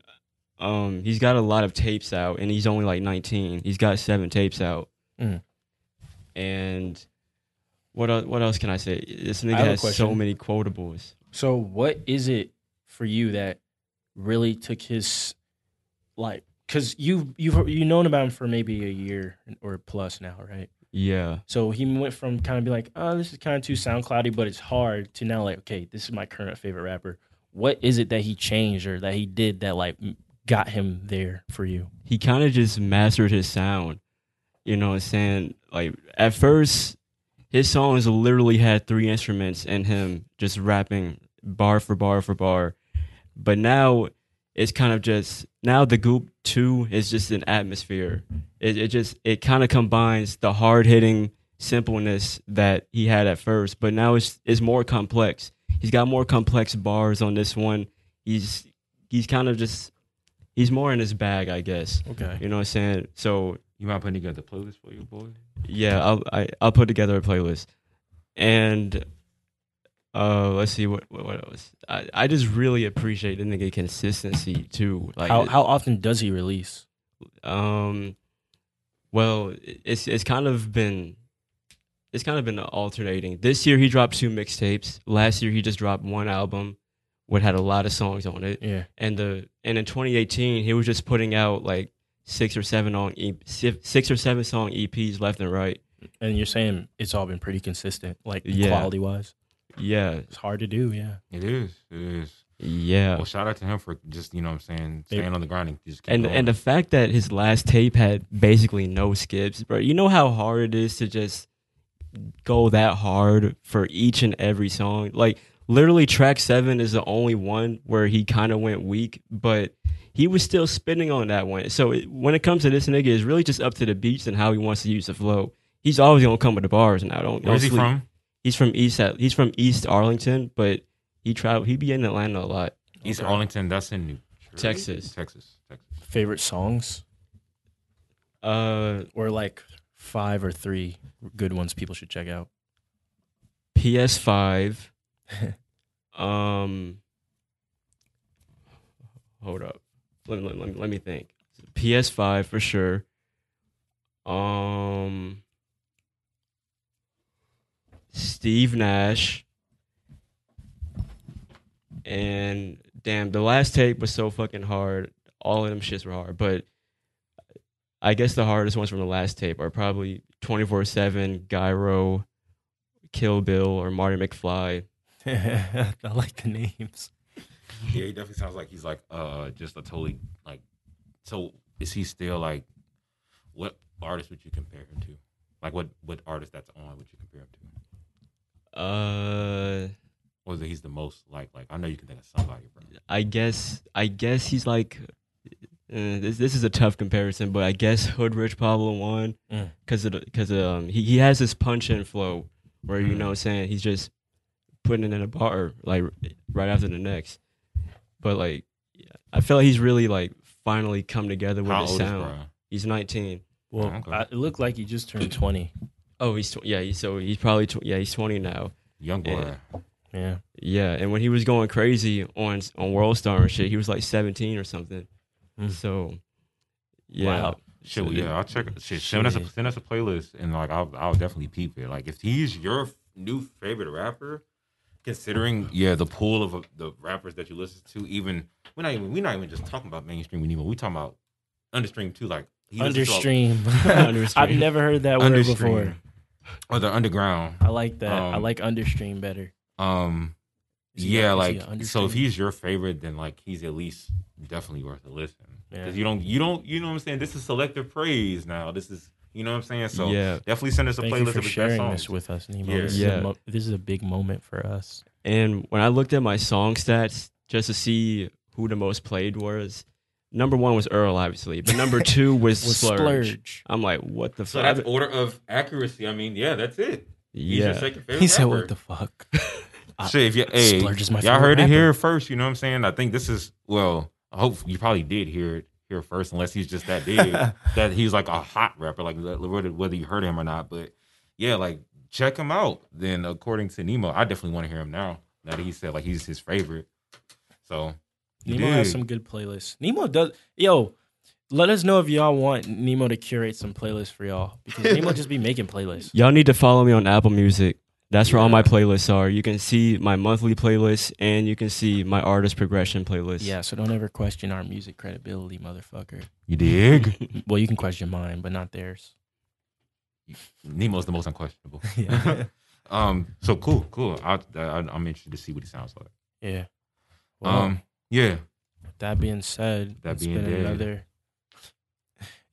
Um, he's got a lot of tapes out, and he's only like 19. He's got seven tapes out, Mhm. and what el- what else can I say? This nigga has so many quotables. So what is it for you that really took his like cuz you you've you known about him for maybe a year or plus now, right? Yeah, So he went from kind of be like, "Oh, this is kind of too soundcloudy, but it's hard." to now like, "Okay, this is my current favorite rapper." What is it that he changed or that he did that like got him there for you? he kind of just mastered his sound. You know what I'm saying? Like at first his songs literally had three instruments and him just rapping bar for bar for bar. But now it's kind of just now the Goop 2 is just an atmosphere. It it just it kind of combines the hard-hitting simpleness that he had at first, but now it's it's more complex. He's got more complex bars on this one. He's he's kind of just he's more in his bag, I guess. Okay. You know what I'm saying? So You mind putting together a playlist for your boy? yeah, I'll I, I'll put together a playlist, and uh, let's see what what, what else. I, I just really appreciate the nigga consistency too. Like How how often does he release? um, well, it's it's kind of been it's kind of been alternating. This year he dropped two mixtapes. Last year he just dropped one album, which had a lot of songs on it. Yeah. And the and in 2018 he was just putting out like six or seven on e- six or seven song EPs left and right. And you're saying it's all been pretty consistent, like Yeah. quality wise. Yeah, It's hard to do, yeah. It is. It is. yeah. Well, shout out to him for just you know what I'm saying They- staying on the grind and just and going. and the fact that his last tape had basically no skips, bro. You know how hard it is to just go that hard for each and every song. Like literally, track seven is the only one where he kind of went weak, but he was still spinning on that one. So it, when it comes to this nigga, it's really just up to the beats and how he wants to use the flow. He's always gonna come with the bars, and I don't. where's don't he sleep. from? He's from East. He's from East Arlington, but he travel. He be in Atlanta a lot. East Okay. Arlington. That's in New Jersey? Texas. Texas. Texas. Favorite songs Uh, or like five or three good ones people should check out. PS5. (laughs) um, hold up. Let me, let me let me think. PS5 for sure. Um, Steve Nash. And damn, the last tape was so fucking hard. All of them shits were hard, but I guess the hardest ones from the last tape are probably 24 7, Gyro, Kill Bill, or Marty McFly. (laughs) I like the names. Yeah, he definitely sounds like he's like uh just a totally like. So is he still like? What artist would you compare him to? Like what what artist that's on would you compare him to? Uh, Or is it he's the most like like I know you can think of somebody, bro. I guess I guess he's like uh, this. This is a tough comparison, but I guess Hoodrich Pablo Juan Mm. because because um he, he has this punch and flow where you Mm. know what I'm saying he's just putting it in a bar like right after the next. But like I feel like he's really like finally come together with How his old is sound. bro? He's 19. Well, Okay. I, it looked like he just turned 20. Oh, he's tw- yeah. He's, so he's probably tw- yeah. He's 20 now. Young boy. Yeah. Yeah. Yeah, and when he was going crazy on on World Star and shit, he was like 17 or something. Mm. So, yeah, Wow. Shit, So, yeah, I'll check. Shit, send us a send us a playlist, and like I'll I'll definitely peep it. Like if he's your f- new favorite rapper, considering yeah the pool of uh, the rappers that you listen to, even we're not even we're not even just talking about mainstream anymore. We talking about understream too. Like he listens to a- Understream. (laughs) Understream. (laughs) I've never heard that word understream, before. Or the underground. I like that. I Um, like understream better. Um, yeah, is like so if he's your favorite, then like he's at least definitely worth a listen. Yeah. Because you don't you don't you know what I'm saying. This is selective praise now. This is you know what I'm saying. So yeah. definitely send us a Thank playlist you for of his best sharing songs. this with us, Nemo. Yeah. This, Yeah. a mo- this is a big moment for us. And when I looked at my song stats just to see who the most played was, number one was Earl, obviously, but number two (laughs) was, Was Splurge. Splurge. I'm like, what the So fuck? that's order of accuracy. I mean, yeah, that's it. He's your Yeah, second favorite. He said, rapper. "What the fuck?" (laughs) I- Shit, if you, hey, Splurge is my y'all favorite heard it here first. You know what I'm saying? I think this is well. I hope you probably did hear it here first, unless he's just that big (laughs) that he's like a hot rapper, like whether whether you heard him or not. But yeah, like check him out. Then according to Nemo, I definitely want to hear him now. Now that he said like he's his favorite. So you Nemo has some good playlists. Nemo does. Yo, let us know if y'all want Nemo to curate some playlists for y'all because (laughs) Nemo just be making playlists. Y'all need to follow me on Apple Music. That's where all my playlists are. You can see my monthly playlist and you can see my artist progression playlist. Yeah, so don't ever question our music credibility, motherfucker. you dig. (laughs) (laughs) Well, you can question mine, but not theirs. Nemo's the most unquestionable. Yeah. um. So cool, cool. I, I I'm interested to see what he sounds like. Yeah. Well, Um. Yeah. that being said, That it's being been dead. another.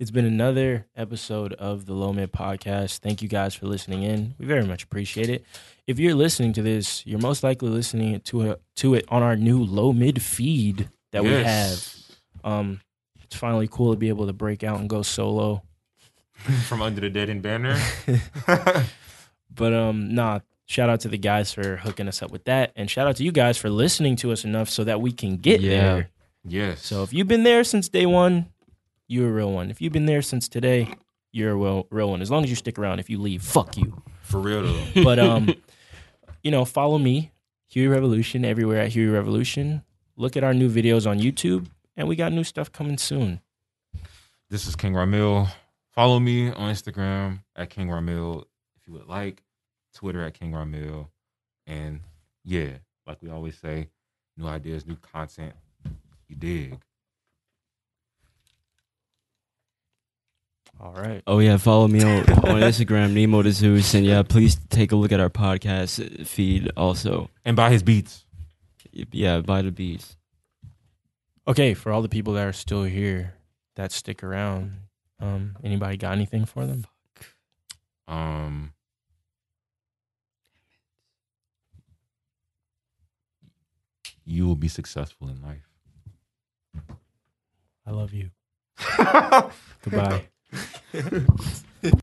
It's been another episode of the Low Mid Podcast. Thank you guys for listening in. We very much appreciate it. If you're listening to this, you're most likely listening to it to it on our new Low Mid feed that we have. Um, it's finally cool to be able to break out and go solo. (laughs) From under the dead end banner. (laughs) But um, nah. Shout out to the guys for hooking us up with that, and shout out to you guys for listening to us enough so that we can get Yeah. there. yes. So if you've been there since day one, you're a real one. If you've been there since today, you're a real, real one. As long as you stick around. If you leave, fuck you. for real though. (laughs) But um, you know, follow me, Huey Revolution, everywhere at Huey Revolution. Look at our new videos on YouTube, and we got new stuff coming soon. This is King Ramil. Follow me on Instagram at King Ramil if you would like. Twitter at King Ramil. And yeah, like we always say, new ideas, new content. You dig. All right. Oh yeah, follow me on, (laughs) on Instagram, Nemo the Zeus, and yeah, please take a look at our podcast feed also. And buy his beats. Yeah, buy the beats. Okay, for all the people that are still here that stick around, um, anybody got anything for them? Um You will be successful in life. I love you. (laughs) Goodbye. (laughs)